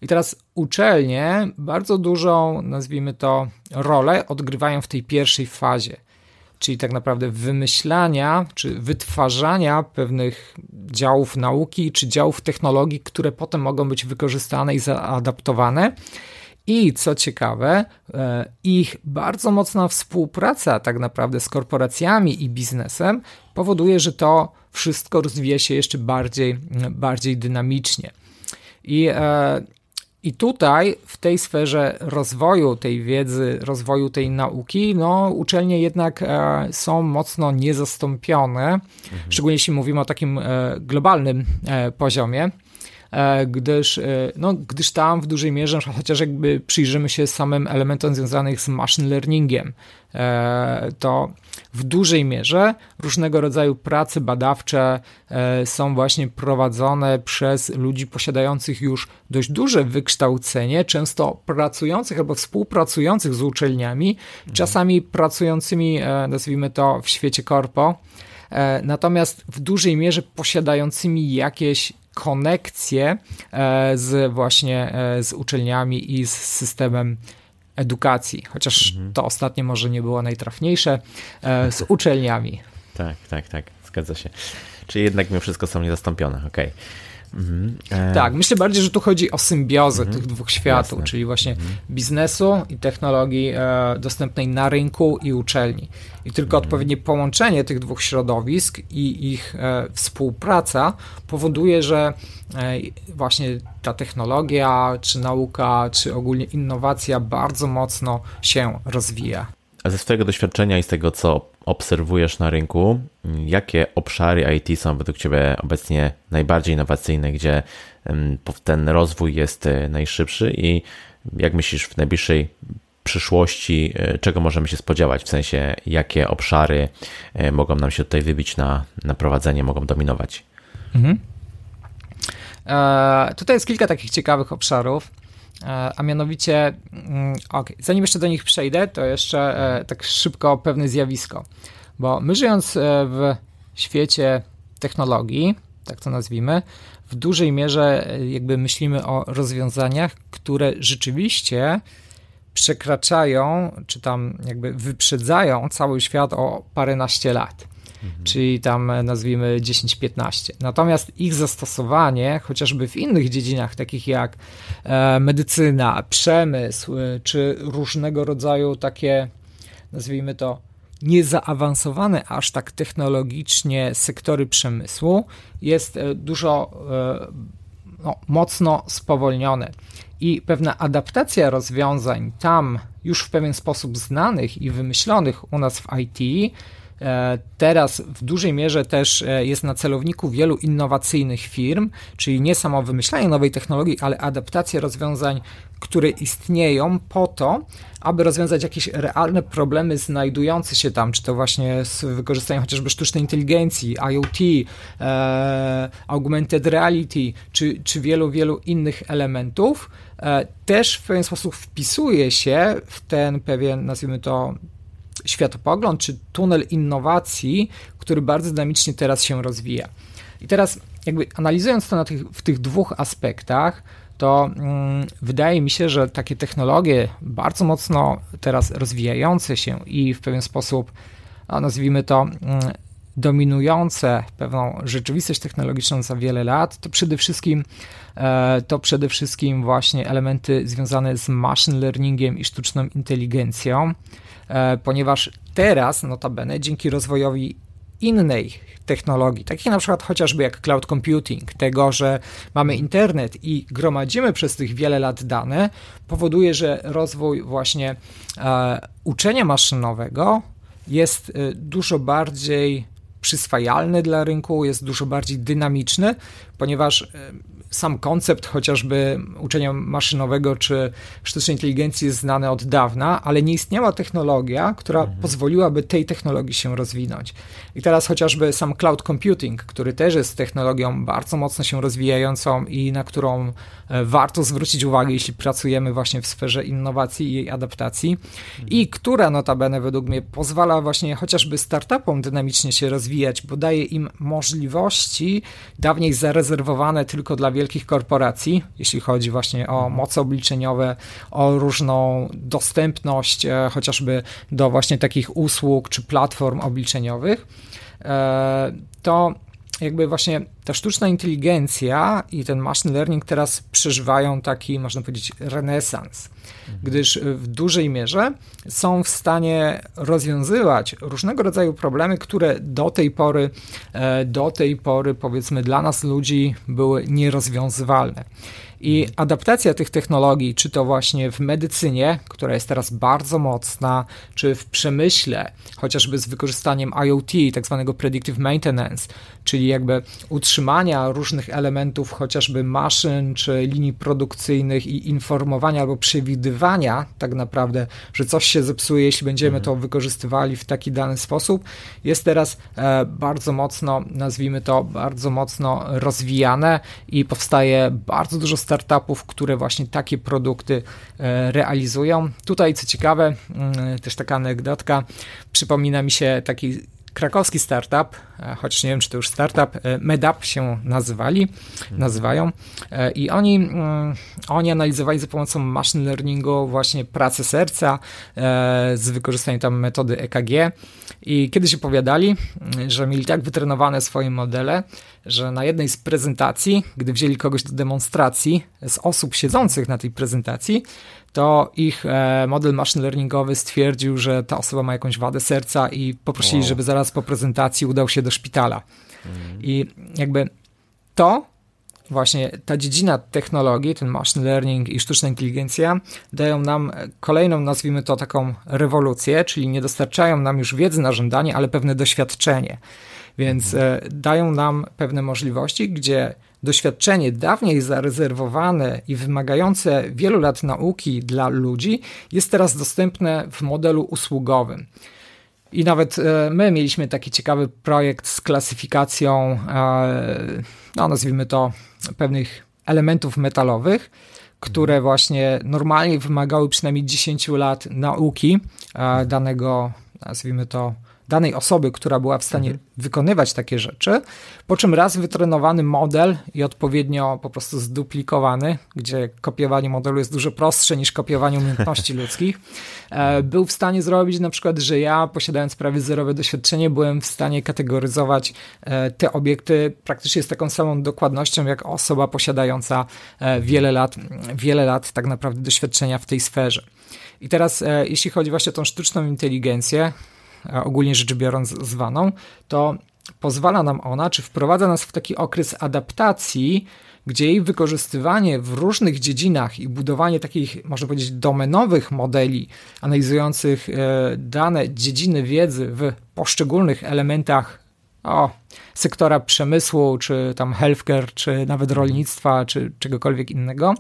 I teraz uczelnie bardzo dużą, nazwijmy to, rolę odgrywają w tej pierwszej fazie czyli tak naprawdę wymyślania czy wytwarzania pewnych działów nauki czy działów technologii, które potem mogą być wykorzystane i zaadaptowane. I co ciekawe, e, ich bardzo mocna współpraca tak naprawdę z korporacjami i biznesem powoduje, że to wszystko rozwija się jeszcze bardziej, bardziej dynamicznie. I e, i tutaj, w tej sferze rozwoju tej wiedzy, rozwoju tej nauki, no, uczelnie jednak e, są mocno niezastąpione, mhm. szczególnie jeśli mówimy o takim globalnym poziomie. Gdyż, no, gdyż tam w dużej mierze, chociaż jakby przyjrzymy się samym elementom związanych z machine learningiem, to w dużej mierze różnego rodzaju prace badawcze są właśnie prowadzone przez ludzi posiadających już dość duże wykształcenie, często pracujących albo współpracujących z uczelniami, czasami pracującymi, nazwijmy to, w świecie korpo, e, natomiast w dużej mierze posiadającymi jakieś konekcje e, z właśnie e, z uczelniami i z systemem edukacji, chociaż mhm. to ostatnie może nie było najtrafniejsze, z uczelniami. Tak, tak, tak, zgadza się. Czyli jednak mimo wszystko są niezastąpione, okej. Okay. Mhm. E... Tak, myślę bardziej, że tu chodzi o symbiozę mhm. tych dwóch światów, Jasne. czyli właśnie mhm. biznesu i technologii e, dostępnej na rynku i uczelni. I tylko mhm. odpowiednie połączenie tych dwóch środowisk i ich e, współpraca powoduje, że e, właśnie ta technologia, czy nauka, czy ogólnie innowacja bardzo mocno się rozwija. A ze swojego doświadczenia i z tego, co obserwujesz na rynku, jakie obszary IT są według Ciebie obecnie najbardziej innowacyjne, gdzie ten rozwój jest e, najszybszy i jak myślisz w najbliższej przyszłości, e, czego możemy się spodziewać, w sensie jakie obszary e, mogą nam się tutaj wybić na, na prowadzenie, mogą dominować? Mhm. Tutaj jest kilka takich ciekawych obszarów. E, a mianowicie, mm, ok, zanim jeszcze do nich przejdę, to jeszcze e, tak szybko pewne zjawisko, bo my żyjąc e, w świecie technologii, tak to nazwijmy, w dużej mierze jakby myślimy o rozwiązaniach, które rzeczywiście przekraczają, czy tam jakby wyprzedzają cały świat o paręnaście lat mhm. czyli tam e, nazwijmy 10-15. Natomiast ich zastosowanie, chociażby w innych dziedzinach, takich jak e, medycyna, przemysł, e, czy różnego rodzaju takie, nazwijmy to, niezaawansowane aż tak technologicznie sektory przemysłu, jest dużo no, mocno spowolnione. I pewna adaptacja rozwiązań tam już w pewien sposób znanych i wymyślonych u nas w IT teraz w dużej mierze też e, jest na celowniku wielu innowacyjnych firm, czyli nie samo wymyślanie nowej technologii, ale adaptacja rozwiązań, które istnieją po to, aby rozwiązać jakieś realne problemy znajdujące się tam, czy to właśnie z wykorzystaniem chociażby sztucznej inteligencji, IoT, e, augmented reality, czy, czy wielu, wielu innych elementów, e, też w pewien sposób wpisuje się w ten pewien, nazwijmy to, światopogląd czy tunel innowacji, który bardzo dynamicznie teraz się rozwija. I teraz, jakby analizując to tych, w tych dwóch aspektach, to mm, wydaje mi się, że takie technologie bardzo mocno teraz rozwijające się i w pewien sposób, nazwijmy to, mm, dominujące pewną rzeczywistość technologiczną za wiele lat, to przede wszystkim e, to przede wszystkim właśnie elementy związane z machine learningiem i sztuczną inteligencją. E, ponieważ teraz, notabene, dzięki rozwojowi innej technologii, takich na przykład chociażby jak cloud computing, tego, że mamy internet i gromadzimy przez tych wiele lat dane, powoduje, że rozwój właśnie e, uczenia maszynowego jest e, dużo bardziej przyswajalny dla rynku, jest dużo bardziej dynamiczny, ponieważ e, sam koncept chociażby uczenia maszynowego czy sztucznej inteligencji jest znany od dawna, ale nie istniała technologia, która mhm. pozwoliłaby tej technologii się rozwinąć. I teraz chociażby sam cloud computing, który też jest technologią bardzo mocno się rozwijającą i na którą e, warto zwrócić uwagę, jeśli pracujemy właśnie w sferze innowacji i jej adaptacji mhm. i która notabene według mnie pozwala właśnie chociażby startupom dynamicznie się rozwijać, bo daje im możliwości dawniej zarezerwowane tylko dla wielkich korporacji, jeśli chodzi właśnie o mhm. moce obliczeniowe, o różną dostępność e, chociażby do właśnie takich usług czy platform obliczeniowych, e, to jakby właśnie ta sztuczna inteligencja i ten machine learning teraz przeżywają taki, można powiedzieć, renesans. Gdyż w dużej mierze są w stanie rozwiązywać różnego rodzaju problemy, które do tej pory, e, do tej pory powiedzmy dla nas ludzi były nierozwiązywalne. I adaptacja tych technologii, czy to właśnie w medycynie, która jest teraz bardzo mocna, czy w przemyśle, chociażby z wykorzystaniem IoT, tak zwanego predictive maintenance, czyli jakby utrzymania różnych elementów, chociażby maszyn czy linii produkcyjnych i informowania albo przewidywania tak naprawdę, że coś się zepsuje, jeśli będziemy mhm. to wykorzystywali w taki dany sposób, jest teraz e, bardzo mocno, nazwijmy to, bardzo mocno rozwijane i powstaje bardzo dużo startupów, które właśnie takie produkty e, realizują. Tutaj, co ciekawe, mm, też taka anegdotka, przypomina mi się taki krakowski startup, e, choć nie wiem, czy to już startup, e, MedUp się nazywali, nazywają. E, i oni, mm, oni analizowali za pomocą machine learningu właśnie pracę serca z wykorzystaniem tam metody EKG i kiedyś opowiadali, że mieli tak wytrenowane swoje modele, że na jednej z prezentacji, gdy wzięli kogoś do demonstracji z osób siedzących na tej prezentacji, to ich e, model machine learningowy stwierdził, że ta osoba ma jakąś wadę serca i poprosili, wow. żeby zaraz po prezentacji udał się do szpitala. Mhm. I jakby to właśnie ta dziedzina technologii, ten machine learning i sztuczna inteligencja dają nam kolejną, nazwijmy to taką rewolucję, czyli nie dostarczają nam już wiedzy na żądanie, ale pewne doświadczenie. Więc mhm. e, dają nam pewne możliwości, gdzie doświadczenie dawniej zarezerwowane i wymagające wielu lat nauki dla ludzi jest teraz dostępne w modelu usługowym. I nawet e, my mieliśmy taki ciekawy projekt z klasyfikacją, e, no nazwijmy to, pewnych elementów metalowych, które mhm. właśnie normalnie wymagały przynajmniej 10 lat nauki e, danego, nazwijmy to, danej osoby, która była w stanie mhm. wykonywać takie rzeczy, po czym raz wytrenowany model i odpowiednio po prostu zduplikowany, gdzie kopiowanie modelu jest dużo prostsze niż kopiowanie umiejętności ludzkich, e, był w stanie zrobić na przykład, że ja posiadając prawie zerowe doświadczenie, byłem w stanie kategoryzować e, te obiekty praktycznie z taką samą dokładnością, jak osoba posiadająca e, wiele lat, wiele lat tak naprawdę doświadczenia w tej sferze. I teraz, jeśli chodzi właśnie o tą sztuczną inteligencję, ogólnie rzecz biorąc zwaną, to pozwala nam ona, czy wprowadza nas w taki okres adaptacji, gdzie jej wykorzystywanie w różnych dziedzinach i budowanie takich, można powiedzieć, domenowych modeli analizujących e, dane dziedziny wiedzy w poszczególnych elementach o, sektora przemysłu, czy tam healthcare, czy nawet rolnictwa, czy czegokolwiek innego,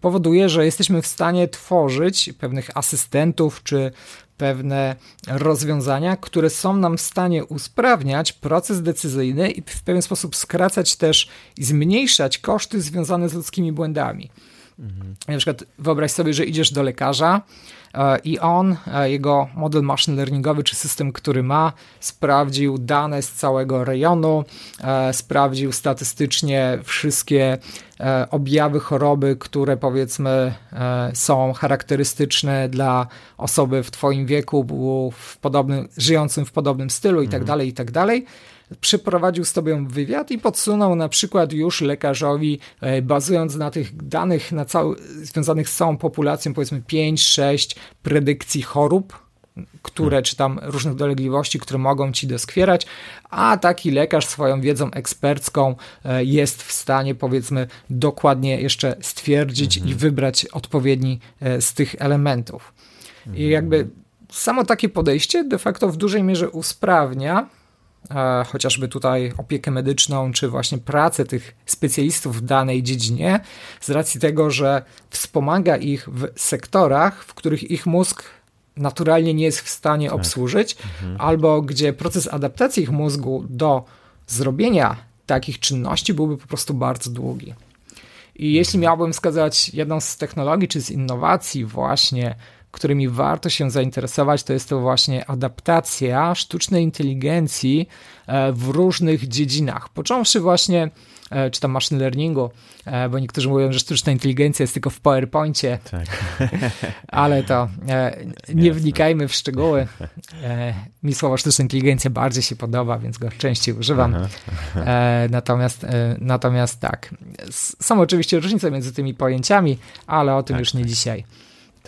powoduje, że jesteśmy w stanie tworzyć pewnych asystentów, czy pewne rozwiązania, które są nam w stanie usprawniać proces decyzyjny i w pewien sposób skracać też i zmniejszać koszty związane z ludzkimi błędami. Mhm. Na przykład wyobraź sobie, że idziesz do lekarza i on, e, jego model machine learningowy, czy system, który ma, sprawdził dane z całego rejonu, e, sprawdził statystycznie wszystkie objawy choroby, które powiedzmy są charakterystyczne dla osoby w twoim wieku, w podobnym, żyjącym w podobnym stylu i tak mhm. I przeprowadził z tobą wywiad i podsunął na przykład już lekarzowi, e, bazując na tych danych na cały, związanych z całą populacją, powiedzmy 5-6 predykcji chorób, które, hmm. czy tam różnych dolegliwości, które mogą ci doskwierać, a taki lekarz swoją wiedzą ekspercką e, jest w stanie, powiedzmy, dokładnie jeszcze stwierdzić i mhm. wybrać odpowiedni e, z tych elementów. I mhm. jakby samo takie podejście de facto w dużej mierze usprawnia chociażby tutaj opiekę medyczną, czy właśnie pracę tych specjalistów w danej dziedzinie, z racji tego, że wspomaga ich w sektorach, w których ich mózg naturalnie nie jest w stanie tak. obsłużyć, mhm. albo gdzie proces adaptacji ich mózgu do zrobienia takich czynności byłby po prostu bardzo długi. I jeśli mhm. miałbym wskazać jedną z technologii czy z innowacji właśnie którymi warto się zainteresować, to jest to właśnie adaptacja sztucznej inteligencji e, w różnych dziedzinach. Począwszy właśnie e, czy tam machine learningu, e, bo niektórzy mówią, że sztuczna inteligencja jest tylko w PowerPoincie, tak. ale to nie wnikajmy w szczegóły. Mi słowo sztuczna inteligencja bardziej się podoba, więc go częściej używam. Natomiast, natomiast tak, są oczywiście różnice między tymi pojęciami, ale o tym tak, już nie tak. dzisiaj.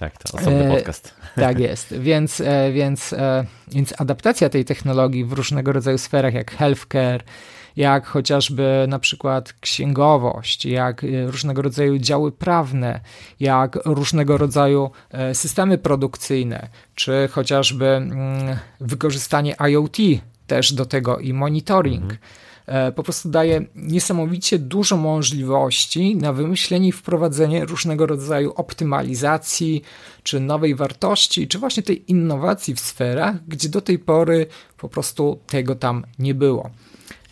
Tak, to osobny e, podcast. tak jest, więc, e, więc, e, więc adaptacja tej technologii w różnego rodzaju sferach, jak healthcare, jak chociażby na przykład księgowość, jak różnego rodzaju działy prawne, jak różnego rodzaju systemy produkcyjne, czy chociażby mm, wykorzystanie IoT też do tego i monitoring. Mhm e, po prostu daje niesamowicie dużo możliwości na wymyślenie i wprowadzenie różnego rodzaju optymalizacji, czy nowej wartości, czy właśnie tej innowacji w sferach, gdzie do tej pory po prostu tego tam nie było.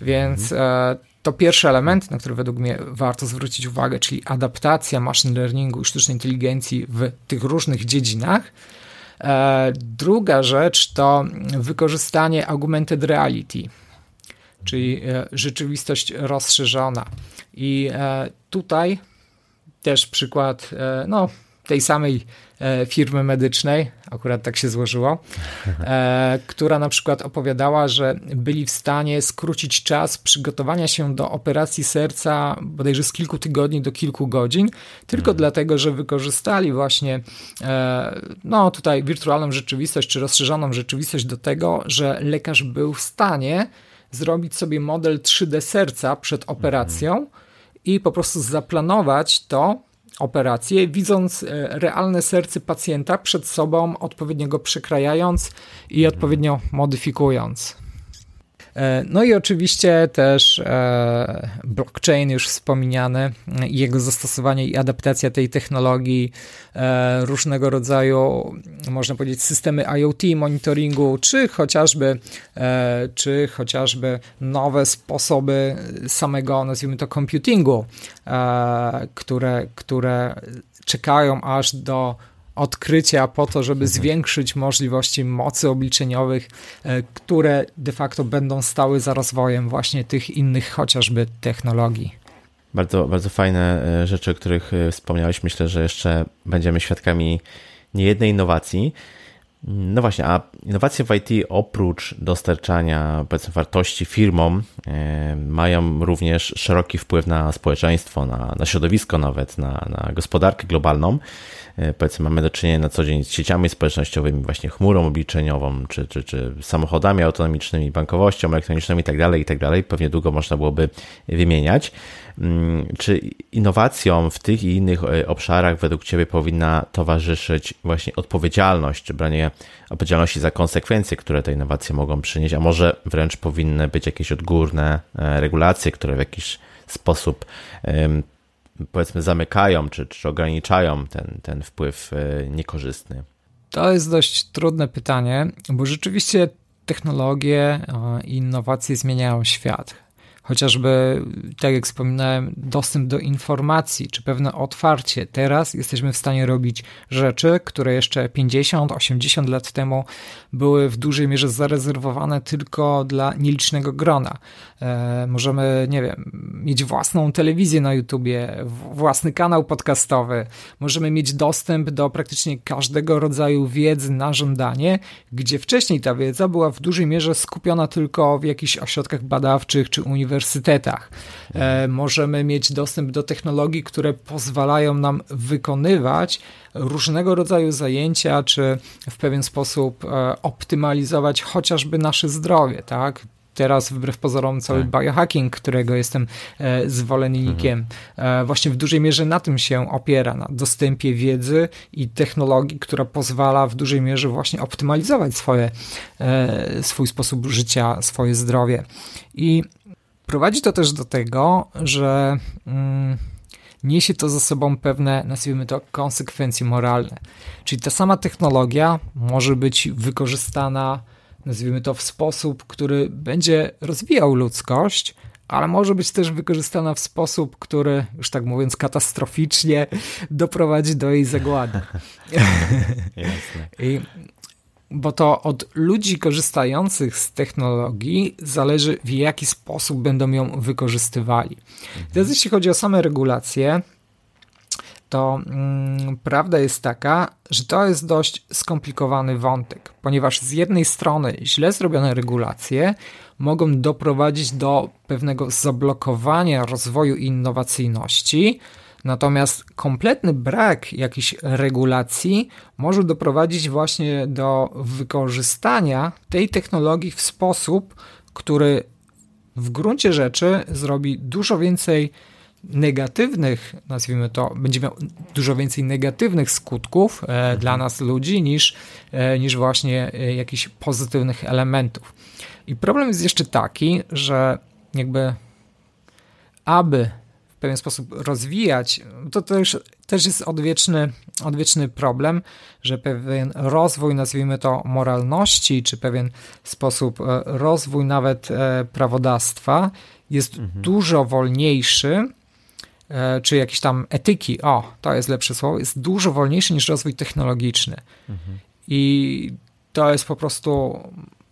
Więc mhm. to pierwszy element, na który według mnie warto zwrócić uwagę, czyli adaptacja machine learningu i sztucznej inteligencji w tych różnych dziedzinach. E, druga rzecz to wykorzystanie augmented reality, czyli e, rzeczywistość rozszerzona. I e, tutaj też przykład, no, tej samej e, firmy medycznej, akurat tak się złożyło, e, która na przykład opowiadała, że byli w stanie skrócić czas przygotowania się do operacji serca bodajże z kilku tygodni do kilku godzin, tylko hmm. dlatego, że wykorzystali właśnie e, no tutaj wirtualną rzeczywistość czy rozszerzoną rzeczywistość do tego, że lekarz był w stanie zrobić sobie model 3D serca przed operacją hmm. i po prostu zaplanować to operację, widząc e, realne serce pacjenta przed sobą, odpowiednio go przykrajając i odpowiednio modyfikując. E, no i oczywiście też e, blockchain już wspomniany, jego zastosowanie i adaptacja tej technologii, e, różnego rodzaju, można powiedzieć, systemy IoT, monitoringu, czy chociażby, czy chociażby nowe sposoby samego, nazwijmy to, computingu, które, które czekają aż do odkrycia po to, żeby mhm. zwiększyć możliwości mocy obliczeniowych, e, które de facto będą stały za rozwojem właśnie tych innych chociażby technologii. Bardzo, bardzo fajne e, rzeczy, o których e, wspomniałeś. Myślę, że jeszcze będziemy świadkami niejednej innowacji. No właśnie, a innowacje w IT oprócz dostarczania powiedzmy wartości firmom mają również szeroki wpływ na społeczeństwo, na, na środowisko nawet, na, na gospodarkę globalną. E, powiedzmy mamy do czynienia na co dzień z sieciami społecznościowymi, właśnie chmurą obliczeniową, czy, czy, czy samochodami autonomicznymi, bankowością elektroniczną itd., tak itd. Tak Pewnie długo można byłoby wymieniać. Mm, czy innowacjom w tych i innych e, obszarach według Ciebie powinna towarzyszyć właśnie odpowiedzialność, czy branie odpowiedzialności za konsekwencje, które te innowacje mogą przynieść, a może wręcz powinny być jakieś odgórne e, regulacje, które w jakiś sposób powiedzmy zamykają czy, czy ograniczają ten, ten wpływ e, niekorzystny? To jest dość trudne pytanie, bo rzeczywiście technologie i innowacje zmieniają świat chociażby, tak jak wspominałem, dostęp do informacji, czy pewne otwarcie. Teraz jesteśmy w stanie robić rzeczy, które jeszcze 50-80 lat temu były w dużej mierze zarezerwowane tylko dla nielicznego grona. E, możemy, nie wiem, mieć własną telewizję na YouTubie, własny kanał podcastowy, możemy mieć dostęp do praktycznie każdego rodzaju wiedzy na żądanie, gdzie wcześniej ta wiedza była w dużej mierze skupiona tylko w jakichś ośrodkach badawczych czy uniwersytetach uniwersytetach. E, możemy mieć dostęp do technologii, które pozwalają nam wykonywać różnego rodzaju zajęcia, czy w pewien sposób e, optymalizować chociażby nasze zdrowie, tak? teraz wbrew pozorom cały tak. biohacking, którego jestem e, zwolennikiem, mhm. e, właśnie w dużej mierze na tym się opiera, na dostępie wiedzy i technologii, która pozwala w dużej mierze właśnie optymalizować swoje, e, swój sposób życia, swoje zdrowie. I Prowadzi to też do tego, że mm, niesie to za sobą pewne, nazwijmy to, konsekwencje moralne. Czyli ta sama technologia może być wykorzystana, nazwijmy to, w sposób, który będzie rozwijał ludzkość, ale może być też wykorzystana w sposób, który, już tak mówiąc, katastroficznie doprowadzi do jej zagłady. I bo to od ludzi korzystających z technologii zależy, w jaki sposób będą ją wykorzystywali. Mhm. Teraz jeśli chodzi o same regulacje, to mm, prawda jest taka, że to jest dość skomplikowany wątek, ponieważ z jednej strony źle zrobione regulacje mogą doprowadzić do pewnego zablokowania rozwoju i innowacyjności, Natomiast kompletny brak jakichś regulacji może doprowadzić właśnie do wykorzystania tej technologii w sposób, który w gruncie rzeczy zrobi dużo więcej negatywnych, nazwijmy to, będzie miał dużo więcej negatywnych skutków e, mhm. dla nas ludzi niż, e, niż właśnie e, jakichś pozytywnych elementów. I problem jest jeszcze taki, że jakby aby w pewien sposób rozwijać, to też, też jest odwieczny, odwieczny problem, że pewien rozwój, nazwijmy to moralności, czy pewien sposób e, rozwój nawet e, prawodawstwa jest mhm. dużo wolniejszy, e, czy jakieś tam etyki, o, to jest lepsze słowo, jest dużo wolniejszy niż rozwój technologiczny. Mhm. I to jest po prostu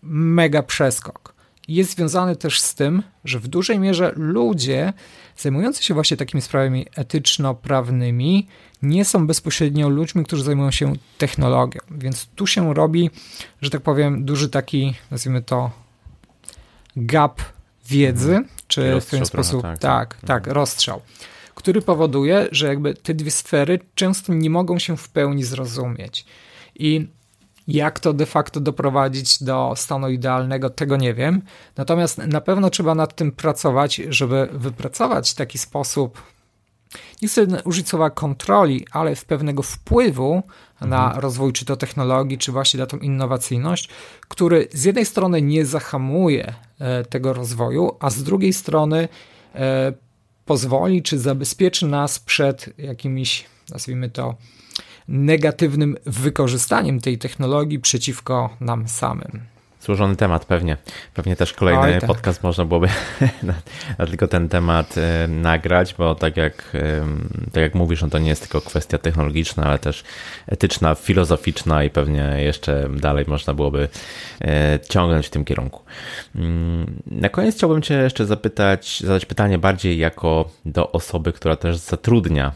mega przeskok. Jest związany też z tym, że w dużej mierze ludzie zajmujący się właśnie takimi sprawami etyczno-prawnymi nie są bezpośrednio ludźmi, którzy zajmują się technologią. Więc tu się robi, że tak powiem, duży taki, nazwijmy to, gap wiedzy, mhm. czy w ten sposób, trochę, tak, tak, tak, mhm. rozstrzał, który powoduje, że jakby te dwie sfery często nie mogą się w pełni zrozumieć. I jak to de facto doprowadzić do stanu idealnego, tego nie wiem. Natomiast na pewno trzeba nad tym pracować, żeby wypracować taki sposób, nie chcę użyć słowa kontroli, ale w pewnego wpływu na mhm. rozwój czy to technologii, czy właśnie na tą innowacyjność, który z jednej strony nie zahamuje e, tego rozwoju, a z drugiej strony e, pozwoli czy zabezpieczy nas przed jakimiś, nazwijmy to, negatywnym wykorzystaniem tej technologii przeciwko nam samym. Złożony temat pewnie. Pewnie też kolejny Oj, tak. podcast można byłoby na, na, tylko ten temat y, nagrać, bo tak jak, y, tak jak mówisz, no to nie jest tylko kwestia technologiczna, ale też etyczna, filozoficzna i pewnie jeszcze dalej można byłoby y, ciągnąć w tym kierunku. Mm, na koniec chciałbym Cię jeszcze zapytać, zadać pytanie bardziej jako do osoby, która też zatrudnia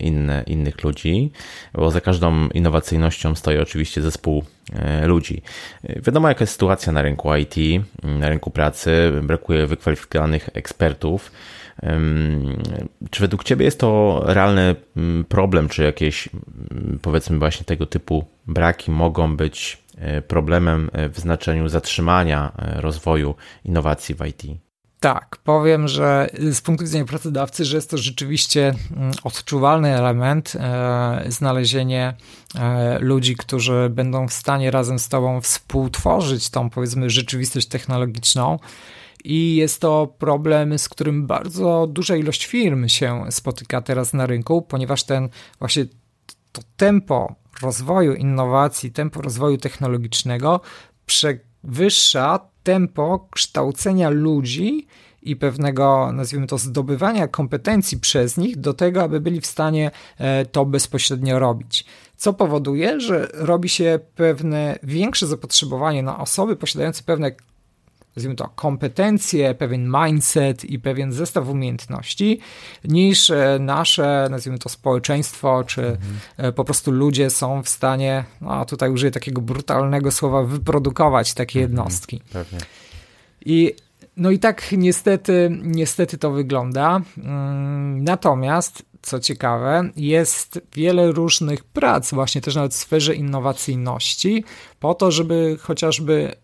inne, innych ludzi, bo za każdą innowacyjnością stoi oczywiście zespół ludzi. Wiadomo, jaka jest sytuacja na rynku IT, na rynku pracy, brakuje wykwalifikowanych ekspertów. Czy według Ciebie jest to realny mm, problem, czy jakieś mm, powiedzmy właśnie tego typu braki mogą być e, problemem w znaczeniu zatrzymania e, rozwoju innowacji w IT? Tak, powiem, że z punktu widzenia pracodawcy, że jest to rzeczywiście mm, odczuwalny element, e, znalezienie e, ludzi, którzy będą w stanie razem z Tobą współtworzyć tą, powiedzmy, rzeczywistość technologiczną. I jest to problem, z którym bardzo duża ilość firm się spotyka teraz na rynku, ponieważ ten właśnie to tempo rozwoju innowacji, tempo rozwoju technologicznego przewyższa tempo kształcenia ludzi i pewnego, nazwijmy to, zdobywania kompetencji przez nich do tego, aby byli w stanie e, to bezpośrednio robić. Co powoduje, że robi się pewne większe zapotrzebowanie na osoby posiadające pewne nazwijmy to, kompetencje, pewien mindset i pewien zestaw umiejętności, niż e, nasze, nazwijmy to, społeczeństwo, czy mhm. po prostu ludzie są w stanie, no tutaj użyję takiego brutalnego słowa, wyprodukować takie mhm. jednostki. Pewnie. I no i tak niestety, niestety to wygląda. Mm, natomiast, co ciekawe, jest wiele różnych prac, właśnie też nawet w sferze innowacyjności, po to, żeby chociażby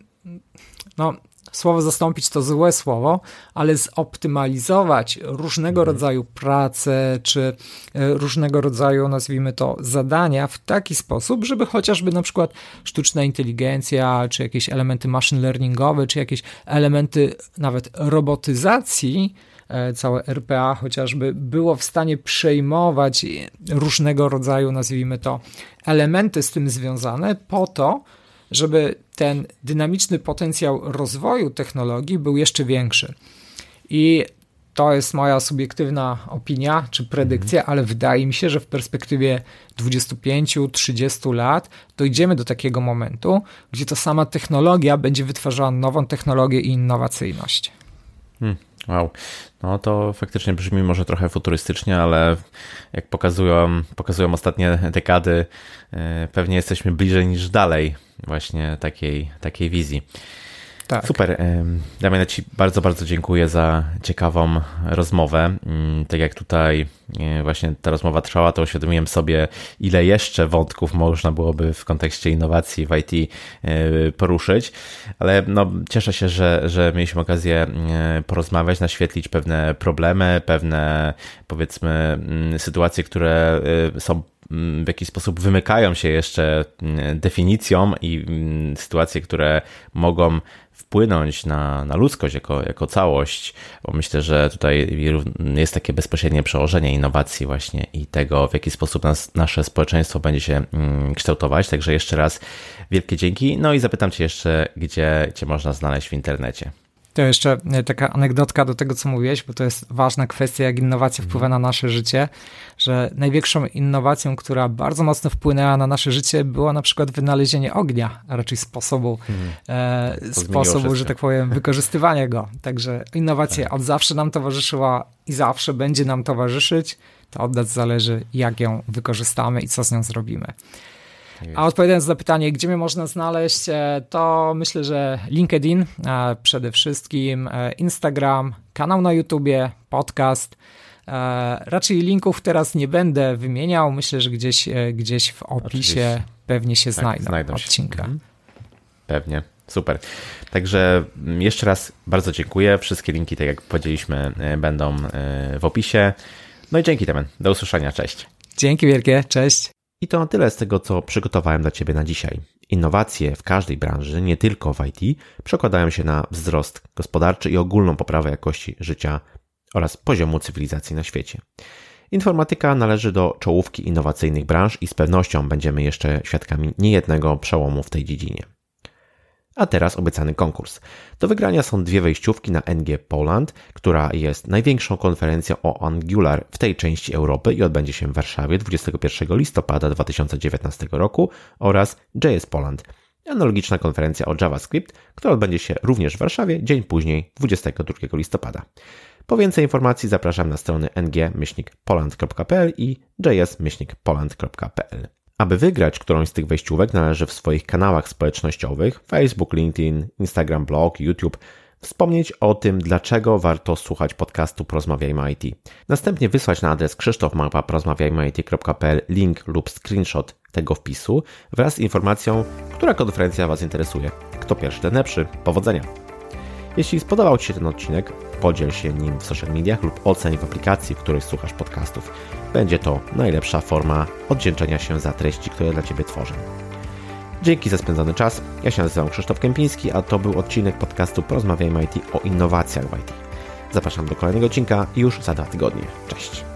no, słowo zastąpić to złe słowo, ale zoptymalizować różnego mhm. rodzaju prace, czy e, różnego rodzaju, nazwijmy to, zadania w taki sposób, żeby chociażby na przykład sztuczna inteligencja, czy jakieś elementy machine learningowe, czy jakieś elementy nawet robotyzacji, e, całe RPA chociażby było w stanie przejmować różnego rodzaju, nazwijmy to, elementy z tym związane po to, żeby ten dynamiczny potencjał rozwoju technologii był jeszcze większy. I to jest moja subiektywna opinia czy predykcja, ale wydaje mi się, że w perspektywie 25-30 lat dojdziemy do takiego momentu, gdzie to sama technologia będzie wytwarzała nową technologię i innowacyjność. Hmm, wow. No to faktycznie brzmi może trochę futurystycznie, ale jak pokazują, pokazują ostatnie dekady, e, pewnie jesteśmy bliżej niż dalej właśnie takiej, takiej wizji. Tak. Super. Damian, Ci bardzo, bardzo dziękuję za ciekawą rozmowę. Mm, tak jak tutaj e, właśnie ta rozmowa trwała, to uświadomiłem sobie, ile jeszcze wątków można byłoby w kontekście innowacji w IT e, poruszyć, ale no, cieszę się, że, że mieliśmy okazję e, porozmawiać, naświetlić pewne problemy, pewne powiedzmy mm, sytuacje, które są w jakiś sposób wymykają się jeszcze definicjom i sytuacje, które mogą wpłynąć na, na ludzkość jako, jako całość, bo myślę, że tutaj jest takie bezpośrednie przełożenie innowacji właśnie i tego, w jaki sposób nas, nasze społeczeństwo będzie się mm, kształtować. Także jeszcze raz wielkie dzięki. No i zapytam Cię jeszcze, gdzie Cię można znaleźć w internecie. To jeszcze e, taka anegdotka do tego, co mówiłeś, bo to jest ważna kwestia, jak innowacja wpływa na nasze życie, że największą innowacją, która bardzo mocno wpłynęła na nasze życie, było na przykład wynalezienie ognia, a raczej sposobu, hmm. e, sposobu, że tak powiem, wykorzystywania go. Także innowacja tak. od zawsze nam towarzyszyła i zawsze będzie nam towarzyszyć. To od nas zależy, jak ją wykorzystamy i co z nią zrobimy. A odpowiadając na pytanie, gdzie mnie można znaleźć, e, to myślę, że LinkedIn e, przede wszystkim, e, Instagram, kanał na YouTubie, podcast. Raczej linków teraz nie będę wymieniał. Myślę, że gdzieś, gdzieś w opisie Oczywiście. pewnie się tak, znajdą, znajdą się. odcinka. Mhm. Pewnie. Super. Także mm, jeszcze raz bardzo dziękuję. Wszystkie linki, tak jak powiedzieliśmy, będą w opisie. No i dzięki Temen. Do usłyszenia. Cześć. Dzięki wielkie. Cześć. I to na tyle z tego, co przygotowałem dla Ciebie na dzisiaj. Innowacje w każdej branży, nie tylko w IT, przekładają się na wzrost gospodarczy i ogólną poprawę jakości życia oraz poziomu cywilizacji na świecie. Informatyka należy do czołówki innowacyjnych branż i z pewnością będziemy jeszcze świadkami niejednego przełomu w tej dziedzinie. A teraz obiecany konkurs. Do wygrania są dwie wejściówki na NG Poland, która jest największą konferencją o Angular w tej części Europy i odbędzie się w Warszawie 21 listopada 2019 roku oraz JS Poland, analogiczna konferencja o JavaScript, która odbędzie się również w Warszawie dzień później 22 listopada. Po więcej informacji zapraszam na strony ng-poland.pl i js-poland.pl. Aby wygrać którąś z tych wejściówek, należy w swoich kanałach społecznościowych Facebook, LinkedIn, Instagram, blog, YouTube wspomnieć o tym, dlaczego warto słuchać podcastu Porozmawiajmy IT. Następnie wysłać na adres krzysztofmapa.porozmawiajmyit.pl link lub screenshot tego wpisu wraz z informacją, która konferencja Was interesuje. Kto pierwszy, ten lepszy. Powodzenia! Jeśli spodobał Ci się ten odcinek, podziel się nim w social mediach lub oceń w aplikacji, w której słuchasz podcastów. Będzie to najlepsza forma oddzięczenia się za treści, które dla Ciebie tworzę. Dzięki za spędzony czas. Ja się nazywam Krzysztof Kępiński, a to był odcinek podcastu Porozmawiajmy IT o innowacjach w IT. Zapraszam do kolejnego odcinka już za dwa tygodnie. Cześć!